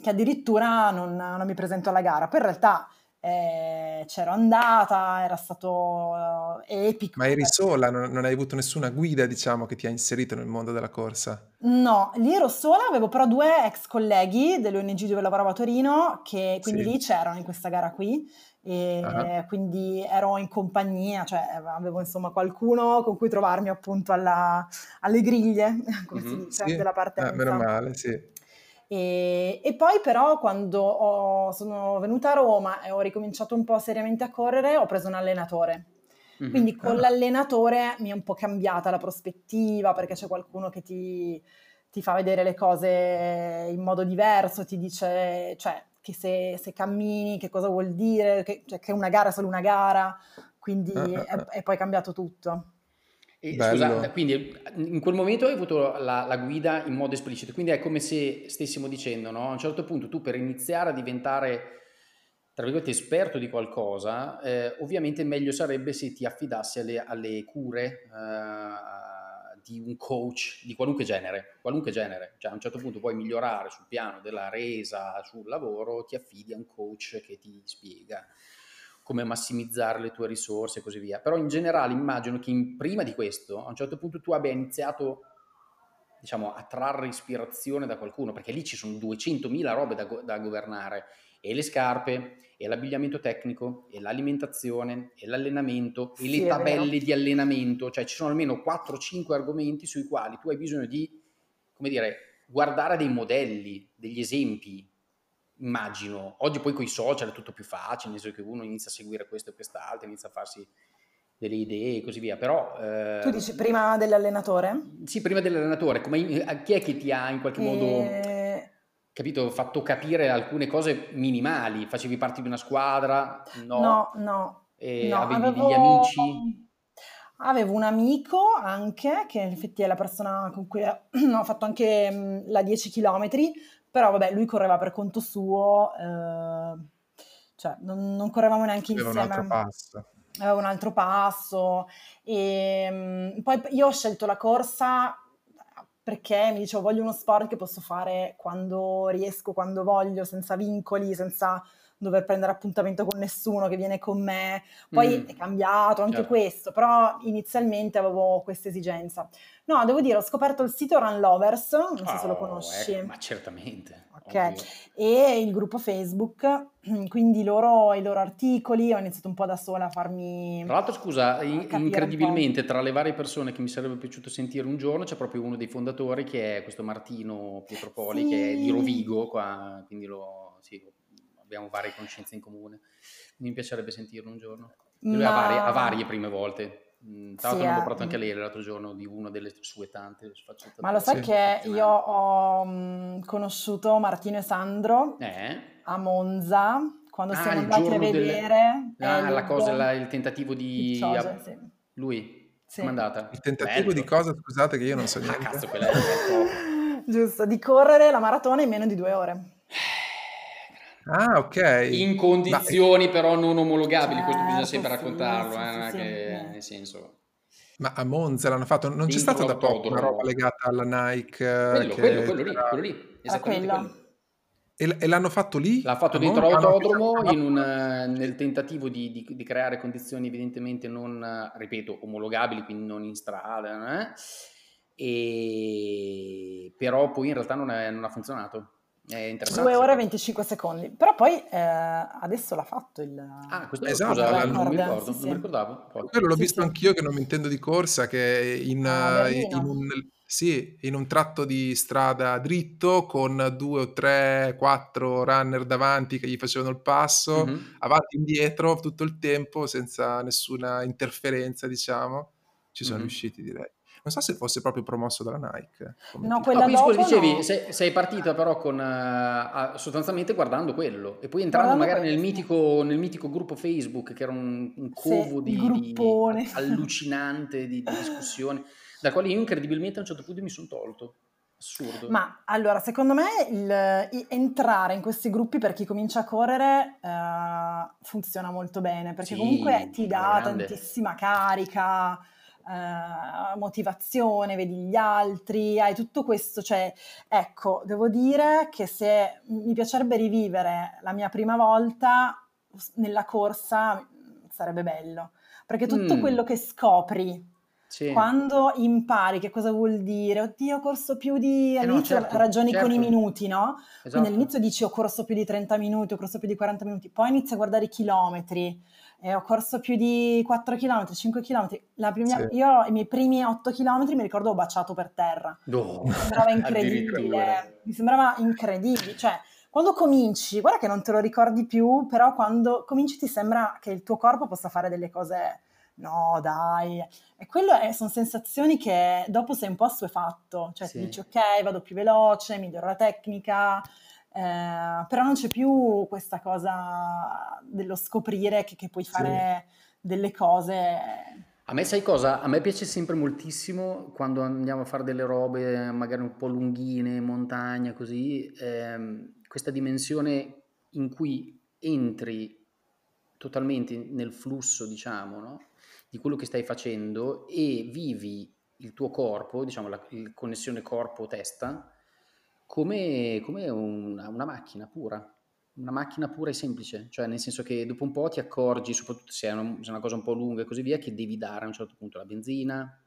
che addirittura non, non mi presento alla gara. Poi in realtà eh, c'ero andata, era stato eh, epico. Ma eri sola, non, non hai avuto nessuna guida, diciamo, che ti ha inserito nel mondo della corsa. No, lì ero sola, avevo però due ex colleghi dell'ONG dove lavoravo a Torino, che quindi Sì. lì c'erano in questa gara qui, e Ah. quindi ero in compagnia, cioè avevo insomma qualcuno con cui trovarmi appunto alla- alle griglie, come si Mhm. dice, Sì? della Ah, partenza. meno male, sì. E, e poi però quando ho- sono venuta a Roma e ho ricominciato un po' seriamente a correre, ho preso un allenatore. Mhm. Quindi con Ah. l'allenatore mi è un po' cambiata la prospettiva perché c'è qualcuno che ti, ti fa vedere le cose in modo diverso, ti dice cioè, che se, se cammini che cosa vuol dire, che, cioè, che una gara è solo una gara, quindi Ah, ah, è, ah. è poi cambiato tutto. E, scusa, quindi in quel momento hai avuto la, la guida in modo esplicito, quindi è come se stessimo dicendo, no? A un certo punto tu per iniziare a diventare, tra virgolette, esperto di qualcosa, eh, ovviamente meglio sarebbe se ti affidassi alle, alle cure eh, di un coach di qualunque genere, qualunque genere. Cioè, a un certo punto puoi migliorare sul piano della resa, sul lavoro, ti affidi a un coach che ti spiega come massimizzare le tue risorse e così via. Però in generale immagino che in, prima di questo, a un certo punto tu abbia iniziato diciamo, a trarre ispirazione da qualcuno, perché lì ci sono 200.000 robe da, da governare, e le scarpe, e l'abbigliamento tecnico, e l'alimentazione, e l'allenamento, e sì, le tabelle di allenamento, cioè ci sono almeno 4-5 argomenti sui quali tu hai bisogno di, come dire, guardare dei modelli, degli esempi, immagino. Oggi poi con i social è tutto più facile, nel senso che uno inizia a seguire questo e quest'altro, inizia a farsi delle idee e così via, però... Eh, tu dici prima dell'allenatore? Sì, prima dell'allenatore, come, chi è che ti ha in qualche e... modo capito, fatto capire alcune cose minimali? Facevi parte di una squadra? No, no. no, e no avevi avevo... degli amici? Avevo un amico anche, che in effetti è la persona con cui ho fatto anche la 10 km, però vabbè, lui correva per conto suo, eh, cioè non, non, correvamo neanche Aveva insieme. un altro passo. Aveva un altro passo. E, poi io ho scelto la corsa perché mi dicevo voglio uno sport che posso fare quando riesco, quando voglio, senza vincoli, senza dover prendere appuntamento con nessuno che viene con me. Poi mm. è cambiato anche certo. questo, però inizialmente avevo questa esigenza. No, devo dire, ho scoperto il sito Run Lovers, non so oh, se lo oh, conosci. Ecco, ma certamente. Ok, ovvio. e il gruppo Facebook, quindi loro, i loro articoli, ho iniziato un po' da sola a farmi... Tra l'altro, scusa, incredibilmente tra le varie persone che mi sarebbe piaciuto sentire un giorno c'è proprio uno dei fondatori che è questo Martino Pietropoli, sì. che è di Rovigo, qua, quindi lo, sì, abbiamo varie conoscenze in comune. Mi piacerebbe sentirlo un giorno. Lui Ma... ha, varie, ha varie prime volte. Mm, tra l'altro sì, ne ho parlato anche a lei l'altro giorno di una delle sue tante sfaccettature. Ma lo sai sì. che io ho mh, conosciuto Martino e Sandro eh? a Monza quando ah, siamo andati a vedere. Delle... Ah, la cosa, la, il tentativo di... A... sì. Lui? Sì. Com'è andata? Il tentativo Bello. di cosa? Scusate che io non so ah, niente. Ah, cazzo, quella è Giusto, di correre la maratona in meno di due ore. Ah, ok. In condizioni Ma... però non omologabili, questo bisogna certo, sempre raccontarlo, sì, eh, sì, che, nel senso... Ma a Monza l'hanno fatto, non c'è stata da poco una roba legata alla Nike? Quello, quello, quello lì, quello lì, esattamente quello. quello. E, e, l'hanno fatto lì? L'ha fatto dentro l'autodromo nel tentativo di, di, di, creare condizioni evidentemente non, ripeto, omologabili, quindi non in strada, eh? e... però poi in realtà non, è, non ha funzionato. È interessante. 2 ore e 25 secondi. Però poi eh, adesso l'ha fatto il... Ah, questo esatto, scusa, non mi ricordo, sì, non mi ricordavo. Quello l'ho sì, visto sì. anch'io che non mi intendo di corsa, che in, ah, in, un, sì, in un tratto di strada dritto con due o tre, quattro runner davanti che gli facevano il passo, mm-hmm. avanti e indietro tutto il tempo senza nessuna interferenza, diciamo. Ci sono mm-hmm. riusciti, direi. Non so se fosse proprio promosso dalla Nike. No, quella no, scusa, dicevi, no. sei, sei, partita però con, uh, sostanzialmente guardando quello e poi entrando guardando magari nel mitico, nel mitico, gruppo Facebook che era un, un covo sì, di, di, allucinante di, di discussioni, da quale io incredibilmente a un certo punto mi sono tolto. Assurdo. Ma allora, secondo me il, il, entrare in questi gruppi per chi comincia a correre uh, funziona molto bene perché sì, comunque ti dà grande. tantissima carica eh, motivazione, vedi gli altri, hai tutto questo, cioè ecco, devo dire che se mi piacerebbe rivivere la mia prima volta nella corsa sarebbe bello, perché tutto mm. quello che scopri sì. Quando impari che cosa vuol dire, oddio, ho corso più di... All'inizio eh no, certo, ragioni certo. con i certo. minuti, no? Esatto. Quindi all'inizio dici ho corso più di 30 minuti, ho corso più di 40 minuti, poi inizi a guardare i chilometri, eh, ho corso più di 4 km, 5 km. Prima, sì. Io i miei primi 8 km mi ricordo ho baciato per terra. No. Mi sembrava incredibile. mi sembrava incredibile. Cioè, quando cominci, guarda che non te lo ricordi più, però quando cominci ti sembra che il tuo corpo possa fare delle cose no dai, e quelle sono sensazioni che dopo sei un po' assuefatto, cioè sì. ti dici ok vado più veloce, miglioro la tecnica, eh, però non c'è più questa cosa dello scoprire che, che puoi fare sì. delle cose. A me sai cosa? A me piace sempre moltissimo quando andiamo a fare delle robe magari un po' lunghine, montagna, così, ehm, questa dimensione in cui entri totalmente nel flusso, diciamo, no? di quello che stai facendo e vivi il tuo corpo, diciamo la, la connessione corpo-testa, come, come una, una macchina pura una macchina pura e semplice, cioè nel senso che dopo un po' ti accorgi, soprattutto se è, una, se è una cosa un po' lunga e così via, che devi dare a un certo punto la benzina,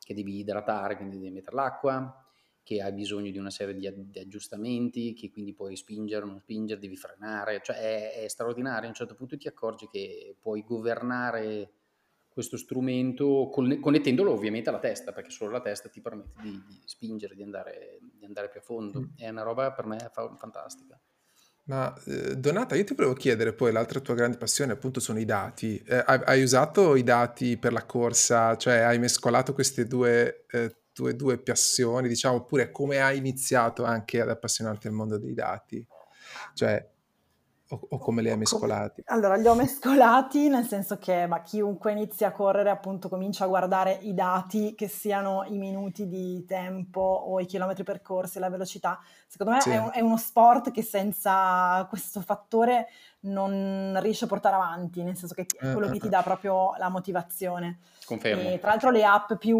che devi idratare, quindi devi mettere l'acqua, che hai bisogno di una serie di, di aggiustamenti, che quindi puoi spingere o non spingere, devi frenare, cioè è, è, straordinario, a un certo punto ti accorgi che puoi governare questo strumento connettendolo ovviamente alla testa, perché solo la testa ti permette di, di spingere, di andare, andare, più a fondo. Mm. È una roba per me fantastica. Ma eh, Donata, io ti volevo chiedere poi l'altra tua grande passione appunto sono i dati. Eh, hai, hai, usato i dati per la corsa, cioè hai mescolato queste due, eh, tue due passioni, diciamo, oppure come hai iniziato anche ad appassionarti al mondo dei dati? Cioè, o, o, come li hai mescolati? Allora, li ho mescolati nel senso che ma, chiunque inizia a correre appunto comincia a guardare i dati che siano i minuti di tempo o i chilometri percorsi, la velocità. Secondo me sì. è, un, è, uno sport che senza questo fattore non riesce a portare avanti, nel senso che è quello eh, che ti eh, dà proprio la motivazione. Confermo. E, tra l'altro le app più,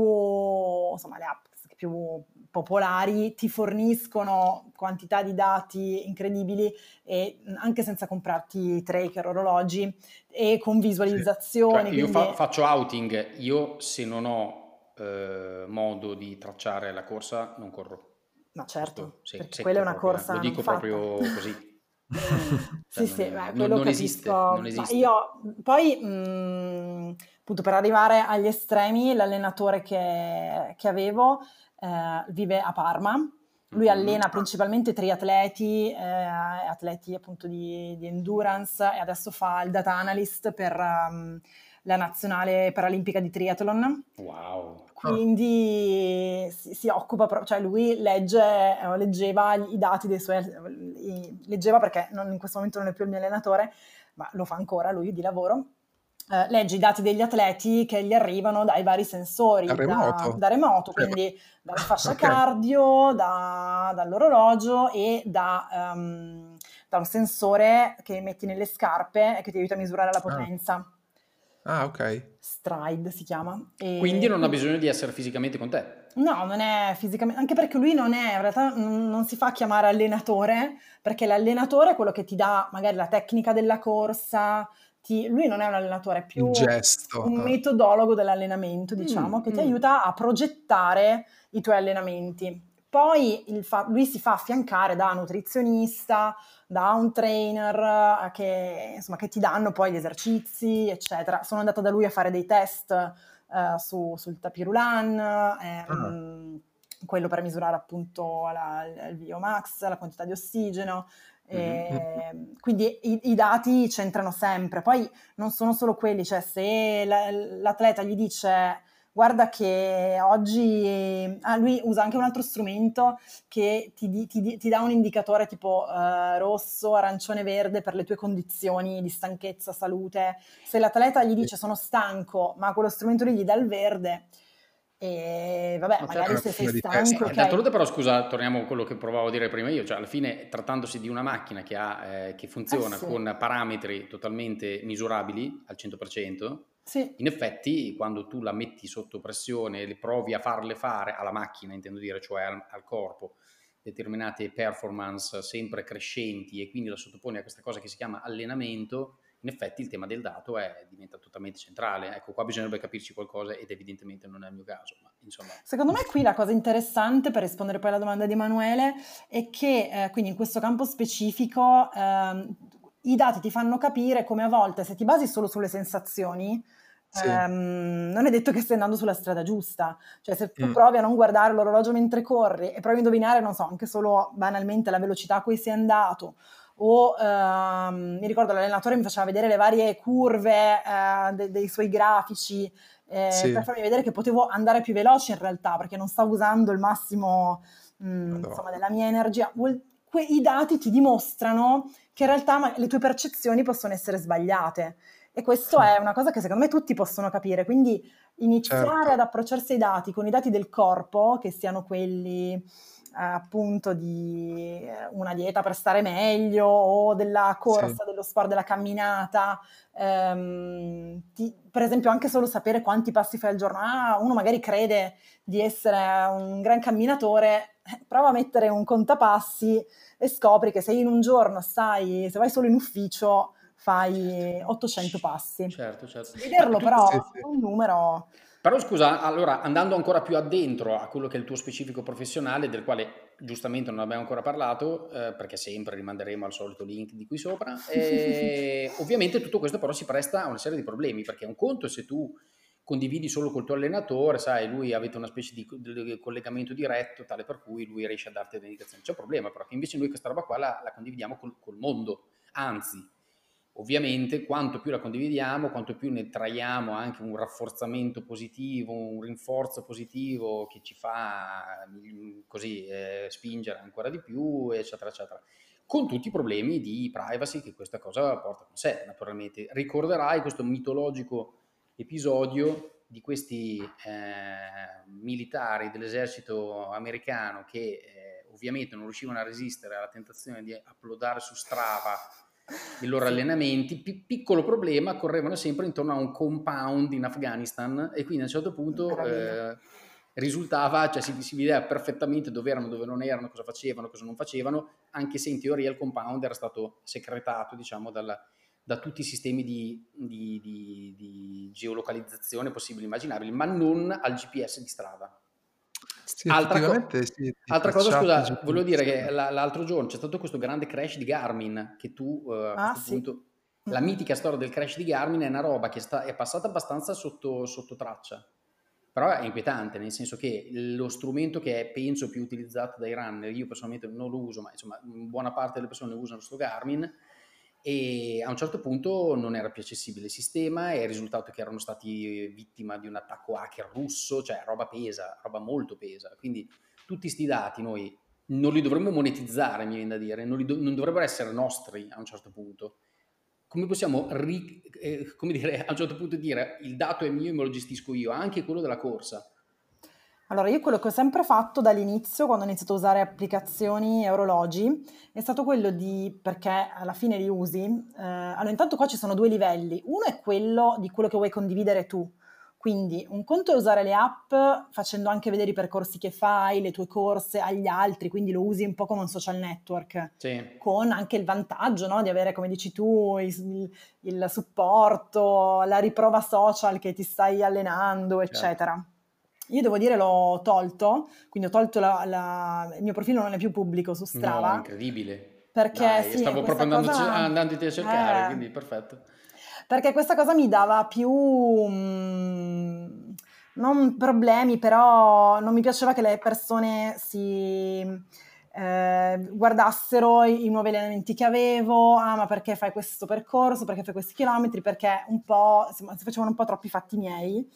insomma le app più popolari ti forniscono quantità di dati incredibili e anche senza comprarti tracker, orologi e con visualizzazioni. Cioè, io quindi... fa- faccio outing, io se non ho eh, modo di tracciare la corsa non corro. Ma certo, sì, perché quella è una proprio, corsa. Lo dico proprio così. cioè, sì, sì, beh, quello non, non esiste, non esiste. Io poi mh, appunto per arrivare agli estremi, l'allenatore che, che avevo eh, vive a Parma. Lui mm-hmm. allena principalmente triatleti, eh, atleti appunto di, di, endurance e adesso fa il data analyst per um, la nazionale paralimpica di triathlon. Wow! Quindi si, si occupa, cioè lui legge, eh, leggeva i dati dei suoi, leggeva perché non, in questo momento non è più il mio allenatore, ma lo fa ancora lui di lavoro eh, legge i dati degli atleti che gli arrivano dai vari sensori, da remoto, da, da remoto quindi dalla fascia okay. cardio, da, dall'orologio e da, um, da, un sensore che metti nelle scarpe e che ti aiuta a misurare la ah. potenza. Ah, ah ok. Stride si chiama. E quindi non ha bisogno di essere fisicamente con te. No, non è fisicamente, anche perché lui non è, in realtà non si fa chiamare allenatore, perché l'allenatore è quello che ti dà magari la tecnica della corsa, ti, lui non è un allenatore, è più gesto, un metodologo dell'allenamento, diciamo, mm, che ti mm. aiuta a progettare i tuoi allenamenti. Poi fa, lui si fa affiancare da nutrizionista, da un trainer eh, che, insomma, che, ti danno poi gli esercizi, eccetera. Sono andata da lui a fare dei test uh, su, sul tapirulan, eh, ah. quello per misurare appunto la, il VO-max, la quantità di ossigeno, eh, quindi i, i, dati c'entrano sempre. Poi non sono solo quelli, cioè se la, l'atleta gli dice guarda che oggi ah, lui usa anche un altro strumento che ti, ti, ti dà un indicatore tipo uh, rosso, arancione, verde per le tue condizioni di stanchezza, salute. Se l'atleta gli dice sono stanco, ma quello strumento lì gli dà il verde, e vabbè, no, magari se sei stanco. Okay. D'altronde, però, scusa, torniamo a quello che provavo a dire prima io. Cioè, alla fine, trattandosi di una macchina che, ha, eh, che funziona eh sì. con parametri totalmente misurabili al 100%, sì. in effetti, quando tu la metti sotto pressione e le provi a farle fare alla macchina, intendo dire, cioè al, al corpo, determinate performance sempre crescenti e quindi la sottoponi a questa cosa che si chiama allenamento in effetti il tema del dato è, diventa totalmente centrale. Ecco, qua bisognerebbe capirci qualcosa ed evidentemente non è il mio caso. Ma, insomma. Secondo me qui la cosa interessante, per rispondere poi alla domanda di Emanuele, è che eh, quindi in questo campo specifico eh, i dati ti fanno capire come a volte se ti basi solo sulle sensazioni, sì. Um, non è detto che stai andando sulla strada giusta. Cioè, se tu mm. provi a non guardare l'orologio mentre corri e provi a indovinare, non so, anche solo banalmente la velocità a cui sei andato, o ehm, mi ricordo l'allenatore mi faceva vedere le varie curve eh, de- dei suoi grafici eh, sì. per farmi vedere che potevo andare più veloce in realtà perché non stavo usando il massimo mh, mm, insomma, della mia energia. Que- I dati ti dimostrano che in realtà ma- le tue percezioni possono essere sbagliate e questo è una cosa che secondo me tutti possono capire, quindi iniziare certo. ad approcciarsi ai dati con i dati del corpo, che siano quelli appunto di eh, una dieta per stare meglio o della corsa, sì. dello sport, della camminata. Ehm, ti, per esempio anche solo sapere quanti passi fai al giorno. Ah, uno magari crede di essere un gran camminatore, eh, prova a mettere un contapassi e scopri che se in un giorno stai, se vai solo in ufficio, fai 800 passi. Certo, certo. Vederlo però sì, sì. un numero però scusa, allora andando ancora più addentro a quello che è il tuo specifico professionale, del quale giustamente non abbiamo ancora parlato, eh, perché sempre rimanderemo al solito link di qui sopra, eh, ovviamente tutto questo però si presta a una serie di problemi, perché un conto è se tu condividi solo col tuo allenatore, sai, lui avete una specie di, di, collegamento diretto, tale per cui lui riesce a darti le indicazioni. C'è un problema però, che invece noi questa roba qua la, la condividiamo col, col mondo, anzi Ovviamente quanto più la condividiamo, quanto più ne traiamo anche un rafforzamento positivo, un rinforzo positivo che ci fa mm, così eh, spingere ancora di più, eccetera, eccetera. Con tutti i problemi di privacy che questa cosa porta con sé, naturalmente. Ricorderai questo mitologico episodio di questi eh, militari dell'esercito americano che eh, ovviamente non riuscivano a resistere alla tentazione di uploadare su Strava i loro allenamenti. P- piccolo problema, correvano sempre intorno a un compound in Afghanistan e quindi a un certo punto eh, risultava, cioè si, si vedeva perfettamente dove erano, dove non erano, cosa facevano, cosa non facevano, anche se in teoria il compound era stato secretato, diciamo, dalla, da tutti i sistemi di, di, di, di geolocalizzazione possibili e immaginabili, ma non al GPS di strada. Sì, altra, co- sì, altra cosa, scusa, volevo dire che l'altro giorno c'è stato questo grande crash di Garmin che tu uh, ah, sì. punto la mitica storia del crash di Garmin è una roba che sta, è passata abbastanza sotto, sotto, traccia, però è inquietante, nel senso che lo strumento che è, penso, più utilizzato dai runner, io personalmente non lo uso, ma insomma buona parte delle persone usano questo Garmin, e a un certo punto non era più accessibile il sistema e è risultato che erano stati vittima di un attacco hacker russo, cioè roba pesa, roba molto pesa. Quindi tutti questi dati noi non li dovremmo monetizzare, mi viene da dire, non, do- non dovrebbero essere nostri a un certo punto. Come possiamo, ri- eh, come dire, a un certo punto dire il dato è mio e me lo gestisco io, anche quello della corsa? Allora, io quello che ho sempre fatto dall'inizio, quando ho iniziato a usare applicazioni e orologi, è stato quello di, perché alla fine li usi, eh, allora intanto qua ci sono due livelli. Uno è quello di quello che vuoi condividere tu. Quindi un conto è usare le app facendo anche vedere i percorsi che fai, le tue corse agli altri, quindi lo usi un po' come un social network, sì. con anche il vantaggio no? di avere, come dici tu, il, il, supporto, la riprova social che ti stai allenando, certo. Io devo dire l'ho tolto, quindi ho tolto la, la, il mio profilo non è più pubblico su Strava. No, incredibile. Perché Dai, sì, stavo proprio andando cosa... andandoti a cercare, eh, quindi perfetto. Perché questa cosa mi dava più mh, non problemi, però non mi piaceva che le persone si eh, guardassero i, i, nuovi allenamenti che avevo, ah ma perché fai questo percorso, perché fai questi chilometri, perché un po' si, si facevano un po' troppi fatti miei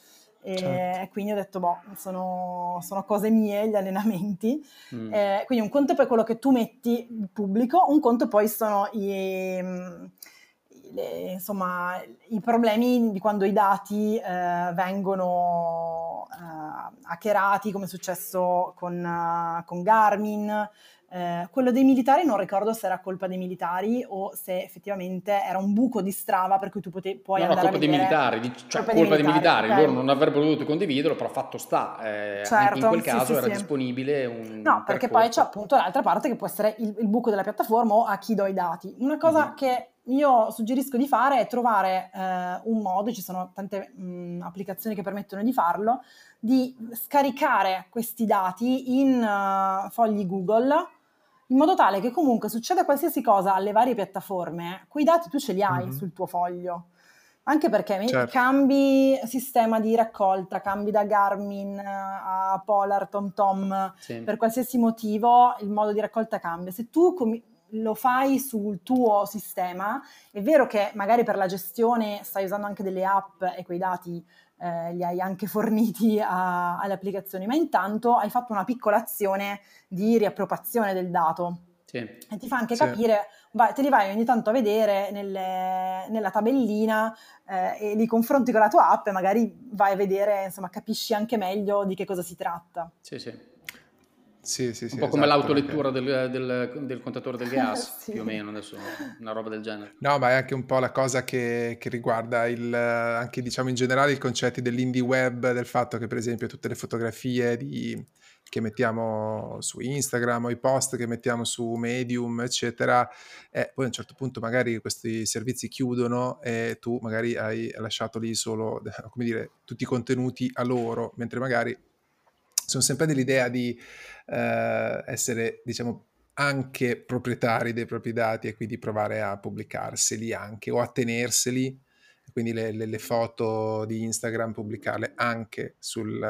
e certo. quindi ho detto, boh, sono, sono cose mie gli allenamenti. Mm. Eh, quindi un conto è poi quello che tu metti in pubblico, un conto poi sono i, le, insomma, i problemi di quando i dati eh, vengono eh, hackerati, come è successo con, uh, con Garmin, eh, quello dei militari non ricordo se era colpa dei militari o se effettivamente era un buco di strada per cui tu potevi puoi no, andare no, colpa a vedere... dei militari, cioè colpa, colpa dei militari, okay. loro non avrebbero dovuto condividerlo, però fatto sta, eh, certo, in quel caso sì, era sì. disponibile un No, perché percorso. poi c'è appunto l'altra parte che può essere il, il, buco della piattaforma o a chi do i dati. Una cosa mm-hmm. che io suggerisco di fare è trovare eh, un modo, ci sono tante mh, applicazioni che permettono di farlo, di scaricare questi dati in uh, fogli Google in modo tale che comunque succeda qualsiasi cosa alle varie piattaforme, quei dati tu ce li hai mm-hmm. sul tuo foglio. Anche perché certo. cambi sistema di raccolta, cambi da Garmin a Polar, TomTom, sì. per qualsiasi motivo il modo di raccolta cambia. Se tu com- lo fai sul tuo sistema, è vero che magari per la gestione stai usando anche delle app e quei dati eh, li hai anche forniti a, alle applicazioni, ma intanto hai fatto una piccola azione di riappropriazione del dato. Sì. E ti fa anche sì. capire, vai, te li vai ogni tanto a vedere nelle, nella tabellina eh, e li confronti con la tua app e magari vai a vedere, insomma, capisci anche meglio di che cosa si tratta. Sì, sì. Sì, sì, sì, un po' come esatto, l'autolettura del, del, del, contatore del gas, sì. più o meno adesso, una roba del genere. No, ma è anche un po' la cosa che, che riguarda il, anche diciamo in generale i concetti dell'indie web, del fatto che per esempio tutte le fotografie di, che mettiamo su Instagram o i post che mettiamo su Medium, eccetera, e poi a un certo punto magari questi servizi chiudono e tu magari hai lasciato lì solo, come dire, tutti i contenuti a loro, mentre magari sono sempre dell'idea di eh, essere, diciamo, anche proprietari dei propri dati e quindi provare a pubblicarseli anche o a tenerseli, quindi le, le, le foto di Instagram pubblicarle anche sul,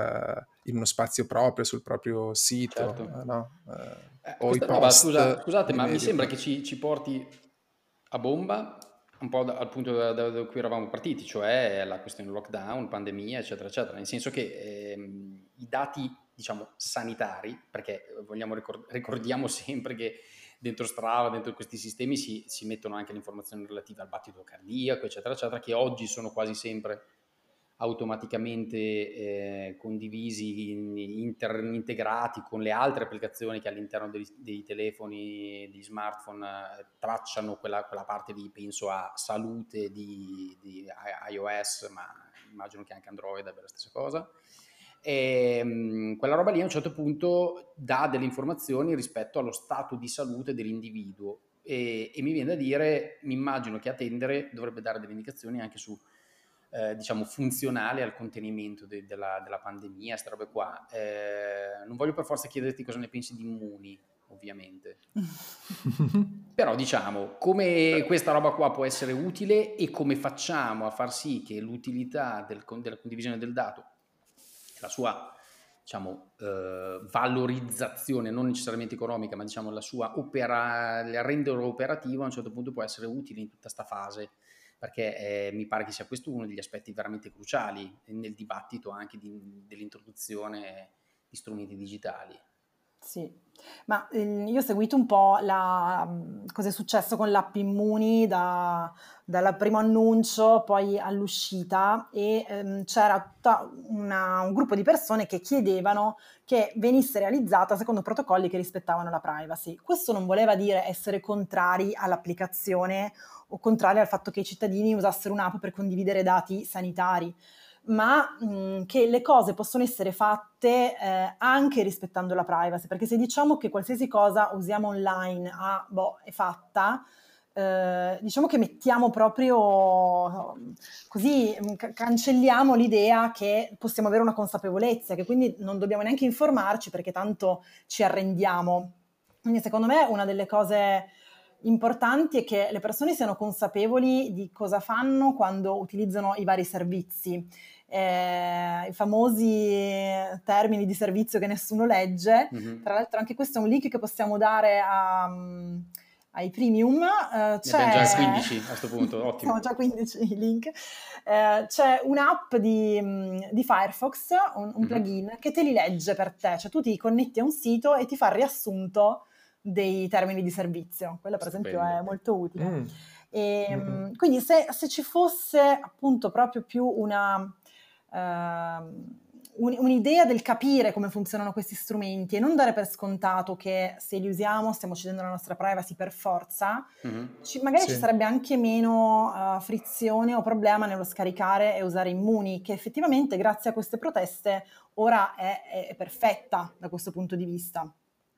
in uno spazio proprio, sul proprio sito, certo. no? eh, o i post. Roba, scusa, scusate, ma mi sembra che ci, ci, porti a bomba un po' da, al punto da, da, da, cui eravamo partiti, cioè la questione lockdown, pandemia, eccetera, eccetera, nel senso che ehm, i dati diciamo, sanitari, perché vogliamo ricord- ricordiamo sempre che dentro Strava, dentro questi sistemi si, si, mettono anche le informazioni relative al battito cardiaco, eccetera, eccetera, che oggi sono quasi sempre automaticamente eh, condivisi, in, inter, integrati con le altre applicazioni che all'interno dei, dei telefoni, degli smartphone eh, tracciano quella, quella, parte di, penso a salute di, di iOS, ma immagino che anche Android abbia la stessa cosa. E, ehm, quella roba lì a un certo punto dà delle informazioni rispetto allo stato di salute dell'individuo e, e mi viene da dire, mi immagino che attendere dovrebbe dare delle indicazioni anche su, eh, diciamo, funzionali al contenimento de, della, della, pandemia, queste robe qua. Eh, non voglio per forza chiederti cosa ne pensi di Immuni, ovviamente. Però diciamo, come questa roba qua può essere utile e come facciamo a far sì che l'utilità del, della condivisione del dato la sua diciamo, eh, valorizzazione, non necessariamente economica, ma diciamo la sua opera, renderlo operativo a un certo punto può essere utile in tutta questa fase, perché eh, mi pare che sia questo uno degli aspetti veramente cruciali nel dibattito anche di, dell'introduzione di strumenti digitali. Sì, ma ehm, io ho seguito un po' la, mhmm, cosa è successo con l'app Immuni da, dal primo annuncio poi all'uscita e ehm, c'era una, un gruppo di persone che chiedevano che venisse realizzata secondo protocolli che rispettavano la privacy. Questo non voleva dire essere contrari all'applicazione o contrari al fatto che i cittadini usassero un'app per condividere dati sanitari ma mh, mhmm, che le cose possono essere fatte eh, anche rispettando la privacy, perché se diciamo che qualsiasi cosa usiamo online ah, boh, è fatta, eh, diciamo che mettiamo proprio così, mhmm, c- cancelliamo l'idea che possiamo avere una consapevolezza, che quindi non dobbiamo neanche informarci perché tanto ci arrendiamo. Quindi secondo me una delle cose importanti è che le persone siano consapevoli di cosa fanno quando utilizzano i vari servizi. Eh, I famosi termini di servizio che nessuno legge. Mm-hmm. Tra l'altro, anche questo è un link che possiamo dare a, um, ai premium. Uh, c'è... Già 15 a questo punto, ottimo. Siamo già 15 link. Uh, c'è un'app di, mm, di Firefox, un, un mm-hmm. plugin, che te li legge per te. Cioè tu ti connetti a un sito e ti fa il riassunto dei termini di servizio. Quello per Stupendo. esempio è molto utile. Mm. E, mm-hmm. Quindi se, se, ci fosse appunto proprio più una, uh, un, un'idea del capire come funzionano questi strumenti e non dare per scontato che se li usiamo stiamo cedendo la nostra privacy per forza, mm-hmm. ci, magari sì. ci sarebbe anche meno uh, frizione o problema nello scaricare e usare Immuni, che effettivamente grazie a queste proteste ora è, è, è perfetta da questo punto di vista.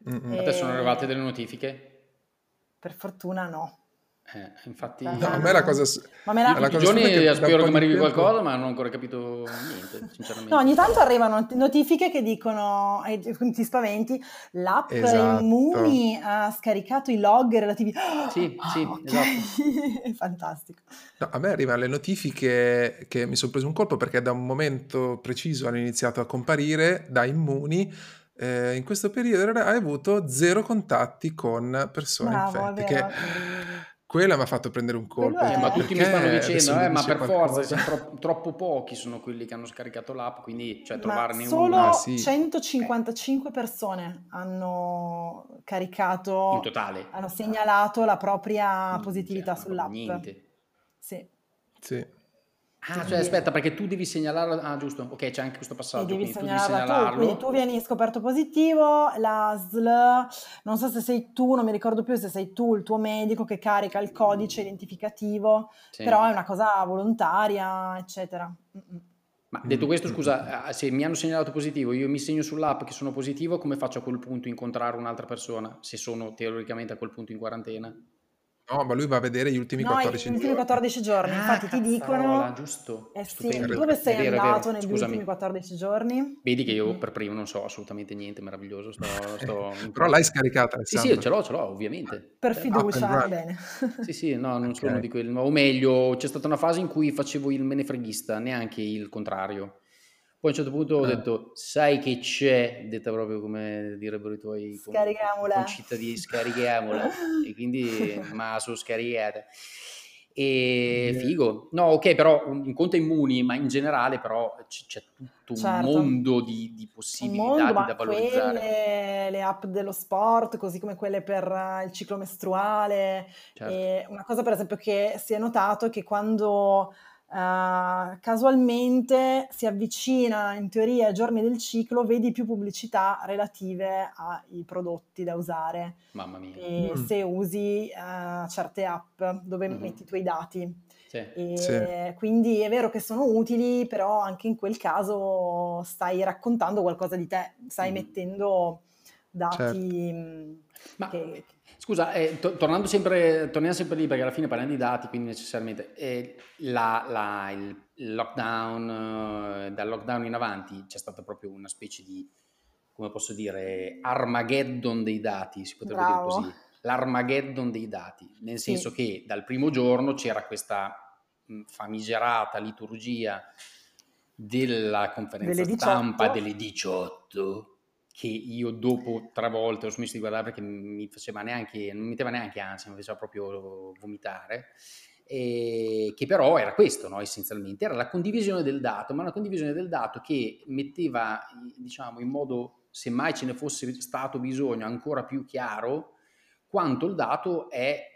Mm-mm. A te sono arrivate delle notifiche? Per fortuna no. Eh, infatti, no, a me la cosa. Ma me la... la cosa giorni spero che mi arrivi tempo... qualcosa, ma non ho ancora capito niente. Sinceramente, no, ogni tanto arrivano notifiche che dicono: eh, ti spaventi. L'app esatto. Immuni ha scaricato i log relativi. Sì, oh, sì, okay. esatto. Fantastico. No, a me arrivano le notifiche che mi sono preso un colpo perché da un momento preciso hanno iniziato a comparire da Immuni eh, in questo periodo hai avuto zero contatti con persone Bravo, infette. Che quella mi ha fatto prendere un colpo. Eh, ma tutti mi stanno dicendo, eh, ma per qualcosa. forza, tro- troppo pochi sono quelli che hanno scaricato l'app, quindi cioè, trovarne solo uno. Ah, sì. 155 eh. persone hanno caricato, in totale, hanno segnalato la propria positività cioè, sull'app. Niente. Sì. Sì. Ah, cioè aspetta, perché tu devi segnalare, ah giusto, ok, c'è anche questo passaggio, devi quindi tu devi segnalarla tu, segnalarlo. quindi tu vieni scoperto positivo, la SL, non so se sei tu, non mi ricordo più se sei tu il tuo medico che carica il codice identificativo, Sì. però è una cosa volontaria, eccetera. Mm-mm. Ma detto questo, Mm, scusa, eh, se mi hanno segnalato positivo, io mi segno sull'app che sono positivo, come faccio a quel punto a incontrare un'altra persona, se sono teoricamente a quel punto in quarantena? No, ma lui va a vedere gli ultimi No, i 14 ultimi giorni. 14 giorni, infatti ti dicono... giusto, Eh sì, stupendo. dove sei vero, andato negli scusami. ultimi 14 giorni? Vedi che io per primo non so assolutamente niente, meraviglioso, sto, sto Però l'hai scaricata, Sì, sì, ce l'ho, ce l'ho, ovviamente. Per Eh, fiducia, bene. Sì, sì, no, non sono Ok. di quelli. O meglio, c'è stata una fase in cui facevo il menefreghista, neanche il contrario. Poi a un certo punto ho Ah. detto, sai che c'è, detta proprio come direbbero i tuoi con- Scaricamola. concittadini, scarichiamola. e quindi, ma sono scaricate. E figo. No, ok, però un un conto immuni, ma in generale però c- c'è tutto un Certo. mondo di, di Un possibilità mondo, da valorizzare. quelle, le app dello sport, così come quelle per eh, il ciclo mestruale. Certo. E una cosa, per esempio, che si è notato è che quando eh, casualmente si avvicina in teoria ai giorni del ciclo, vedi più pubblicità relative ai prodotti da usare. Mamma mia. E Mm. se usi eh, certe app dove Mhm. metti i tuoi dati. Sì. E Sì. Quindi è vero che sono utili, però anche in quel caso stai raccontando qualcosa di te, stai Mm. mettendo dati Certo. mh, Ma che... scusa, eh, to- tornando sempre, torniamo sempre lì perché alla fine parliamo di dati, quindi necessariamente eh, la- la- il lockdown, eh, dal lockdown in avanti c'è stata proprio una specie di, come posso dire, Armageddon dei dati, si potrebbe Bravo. dire così. L'Armageddon dei dati, nel Sì. senso che dal primo giorno c'era questa famigerata liturgia della conferenza Delle 18. stampa delle 18 che io dopo tre volte ho smesso di guardare perché mi faceva neanche, non metteva neanche ansia, mi faceva proprio vomitare. E che però era questo, no? essenzialmente, era la condivisione del dato, ma una condivisione del dato che metteva, diciamo, in modo, se mai ce ne fosse stato bisogno, ancora più chiaro, quanto il dato è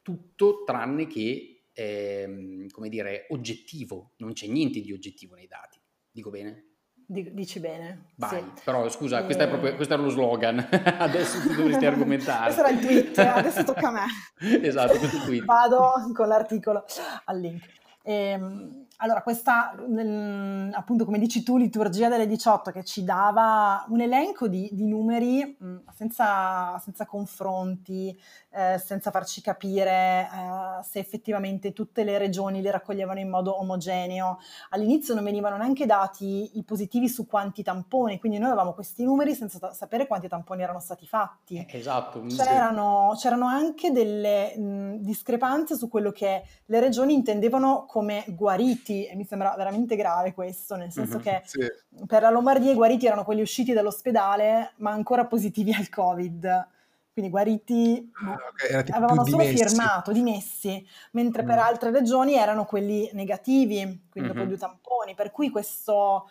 tutto tranne che, ehm, come dire, oggettivo, non c'è niente di oggettivo nei dati, dico bene? Di- Dici bene, Vai, sì. però scusa, E- proprio, questo era lo slogan, adesso tu dovresti argomentare. Questo era il tweet, adesso tocca a me. esatto, questo tweet. Vado con l'articolo al link. Ehm, allora, questa, mm, appunto, come dici tu, liturgia delle 18 che ci dava un elenco di, di numeri mm, senza, senza confronti, eh, senza farci capire eh, se effettivamente tutte le regioni li raccoglievano in modo omogeneo. All'inizio non venivano neanche dati i positivi su quanti tamponi, quindi noi avevamo questi numeri senza ta- sapere quanti tamponi erano stati fatti. Eh, Esatto, C'erano, c'erano anche delle mh, discrepanze su quello che le regioni intendevano come guariti e mi sembra veramente grave questo, nel senso Mhm. che Sì. per la Lombardia i guariti erano quelli usciti dall'ospedale ma ancora positivi al Covid, quindi guariti boh, Ah, ok, era tipo avevano solo dimessi. firmato, dimessi, mentre per Mm. altre regioni erano quelli negativi, quindi dopo Mhm. due tamponi, per cui questo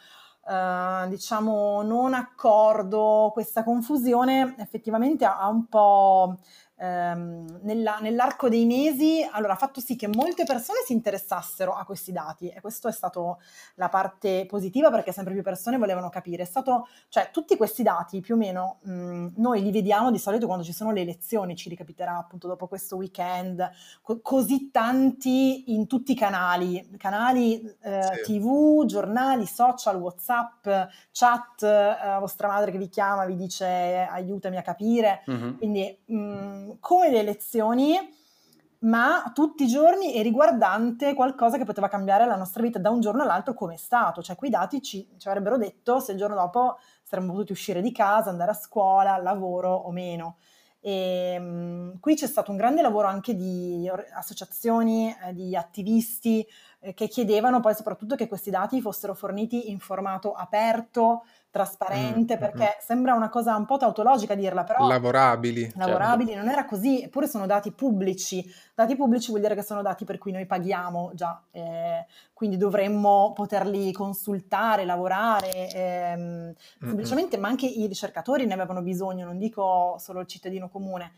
eh, diciamo non accordo, questa confusione effettivamente ha, ha un po' ehm, nella- nell'arco dei mesi, allora ha fatto sì che molte persone si interessassero a questi dati e questo è stato la parte positiva perché sempre più persone volevano capire. È stato, cioè tutti questi dati più o meno mh, noi li vediamo di solito quando ci sono le elezioni, ci ricapiterà appunto dopo questo weekend, co- così tanti in tutti i canali, canali eh, Sì. tv, giornali, social, whatsapp, chat, eh, vostra madre che vi chiama, vi dice aiutami a capire, Mhm. quindi mh, come le elezioni, ma tutti i giorni e riguardante qualcosa che poteva cambiare la nostra vita da un giorno all'altro come è stato. Cioè quei dati ci, ci avrebbero detto se il giorno dopo saremmo potuti uscire di casa, andare a scuola, lavoro o meno. E, mh, qui c'è stato un grande lavoro anche di or- associazioni, eh, di attivisti eh, che chiedevano poi soprattutto che questi dati fossero forniti in formato aperto, trasparente, Mm, perché sembra una cosa un po' tautologica dirla, però Lavorabili. lavorabili, non era così, eppure sono dati pubblici. Dati pubblici vuol dire che sono dati per cui noi paghiamo già, eh, quindi dovremmo poterli consultare, lavorare, ehm, Mm-mm. semplicemente, ma anche i ricercatori ne avevano bisogno, non dico solo il cittadino comune.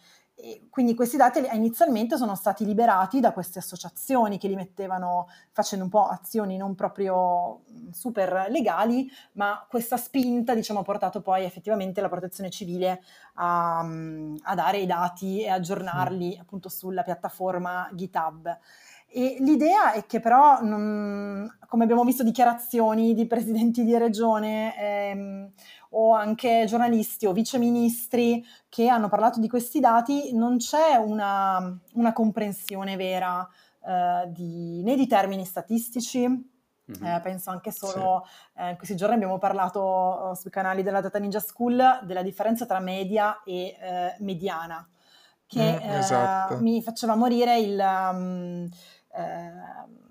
Quindi questi dati inizialmente sono stati liberati da queste associazioni che li mettevano facendo un po' azioni non proprio super legali, ma questa spinta diciamo, ha portato poi effettivamente la protezione civile a, a dare i dati e aggiornarli mm. appunto sulla piattaforma GitHub. E l'idea è che però, non, come abbiamo visto, dichiarazioni di presidenti di regione ehm, o anche giornalisti o viceministri che hanno parlato di questi dati, non c'è una, una comprensione vera eh, di, né di termini statistici, mm-hmm. eh, penso anche solo, sì. eh, in questi giorni abbiamo parlato oh, sui canali della Data Ninja School della differenza tra media e eh, mediana, che mm, esatto. mi faceva morire il... Um, eh,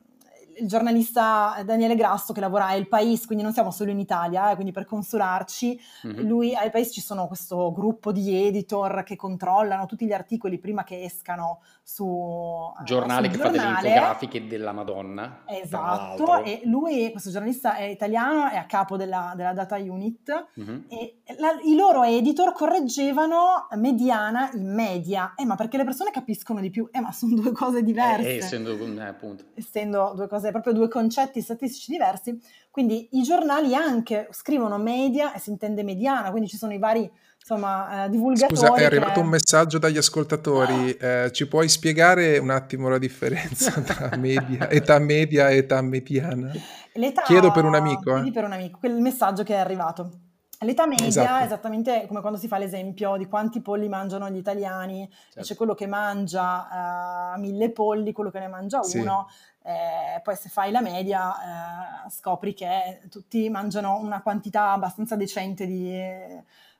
il giornalista Daniele Grasso che lavora a El País, quindi non siamo solo in Italia, eh, quindi per consolarci, mm-hmm. lui a El País ci sono questo gruppo di editor che controllano tutti gli articoli prima che escano su giornale su che giornale. fa delle infografiche della Madonna. Esatto, e lui, questo giornalista è italiano, è a capo della, della data unit mm-hmm. e la, i loro editor correggevano mediana in media. Eh, ma perché le persone capiscono di più? Eh, ma sono due cose diverse. Eh, essendo, eh, appunto. essendo due cose, proprio due concetti statistici diversi, quindi i giornali anche scrivono media e si intende mediana, quindi ci sono i vari insomma, eh, divulgatori. Scusa, è arrivato che... un messaggio dagli ascoltatori. Eh, ci puoi spiegare un attimo la differenza tra media, età media e età mediana? L'età, Chiedo per un amico. Eh. per un amico, quel messaggio che è arrivato. L'età media esatto. è esattamente come quando si fa l'esempio di quanti polli mangiano gli italiani, certo. c'è quello che mangia uh, mille polli, quello che ne mangia uno, eh, poi se fai la media eh, scopri che tutti mangiano una quantità abbastanza decente di,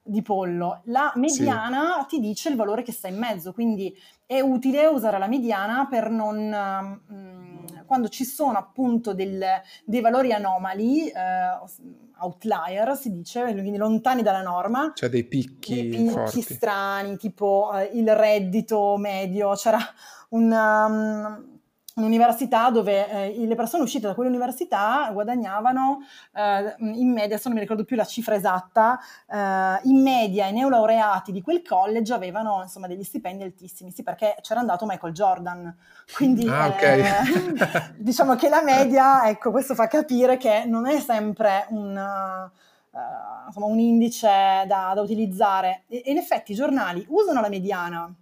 di pollo. La mediana sì. ti dice il valore che sta in mezzo, quindi è utile usare la mediana per non... Mh, mm, quando ci sono appunto del, dei valori anomali, eh, outlier si dice, quindi lontani dalla norma. Cioè dei picchi, dei picchi strani, tipo eh, il reddito medio. C'era un... Um, un'università dove eh, le persone uscite da quell'università guadagnavano eh, in media, adesso non mi ricordo più la cifra esatta, eh, in media i neolaureati di quel college avevano insomma degli stipendi altissimi, sì perché c'era andato Michael Jordan, quindi ah, okay. Eh, diciamo che la media, ecco questo fa capire che non è sempre un... Uh, insomma, un indice da, da utilizzare. E, e, in effetti i giornali usano la mediana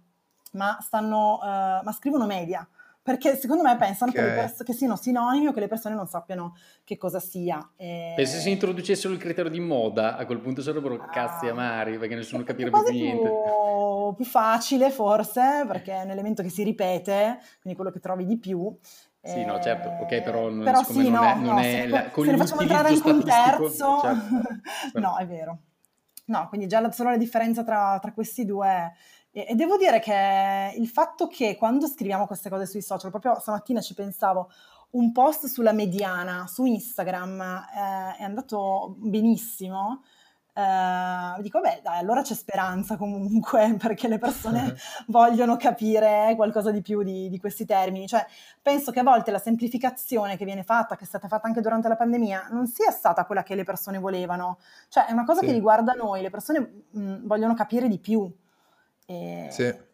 ma, stanno, uh, ma scrivono media perché secondo me pensano okay. che, pers- che, siano sinonimi o che le persone non sappiano che cosa sia. E... Penso se si introducessero il criterio di moda, a quel punto sarebbero ah. cazzi amari, perché nessuno capirebbe più niente. Più, più facile forse, perché è un elemento che si ripete, quindi quello che trovi di più. Sì, no, certo, ok, però, non, però sì, non no, è, non no, è se, la, se ne facciamo entrare anche un terzo, certo. no, è vero. No, quindi già la, solo la differenza tra, tra questi due e, devo dire che il fatto che quando scriviamo queste cose sui social, proprio stamattina ci pensavo, un post sulla mediana su Instagram eh, è andato benissimo. Uh, dico, beh, dai, allora c'è speranza comunque perché le persone vogliono capire qualcosa di più di, di, questi termini. Cioè, penso che a volte la semplificazione che viene fatta, che è stata fatta anche durante la pandemia, non sia stata quella che le persone volevano. Cioè, è una cosa sì. che riguarda noi, le persone mh, vogliono capire di più. E, sì.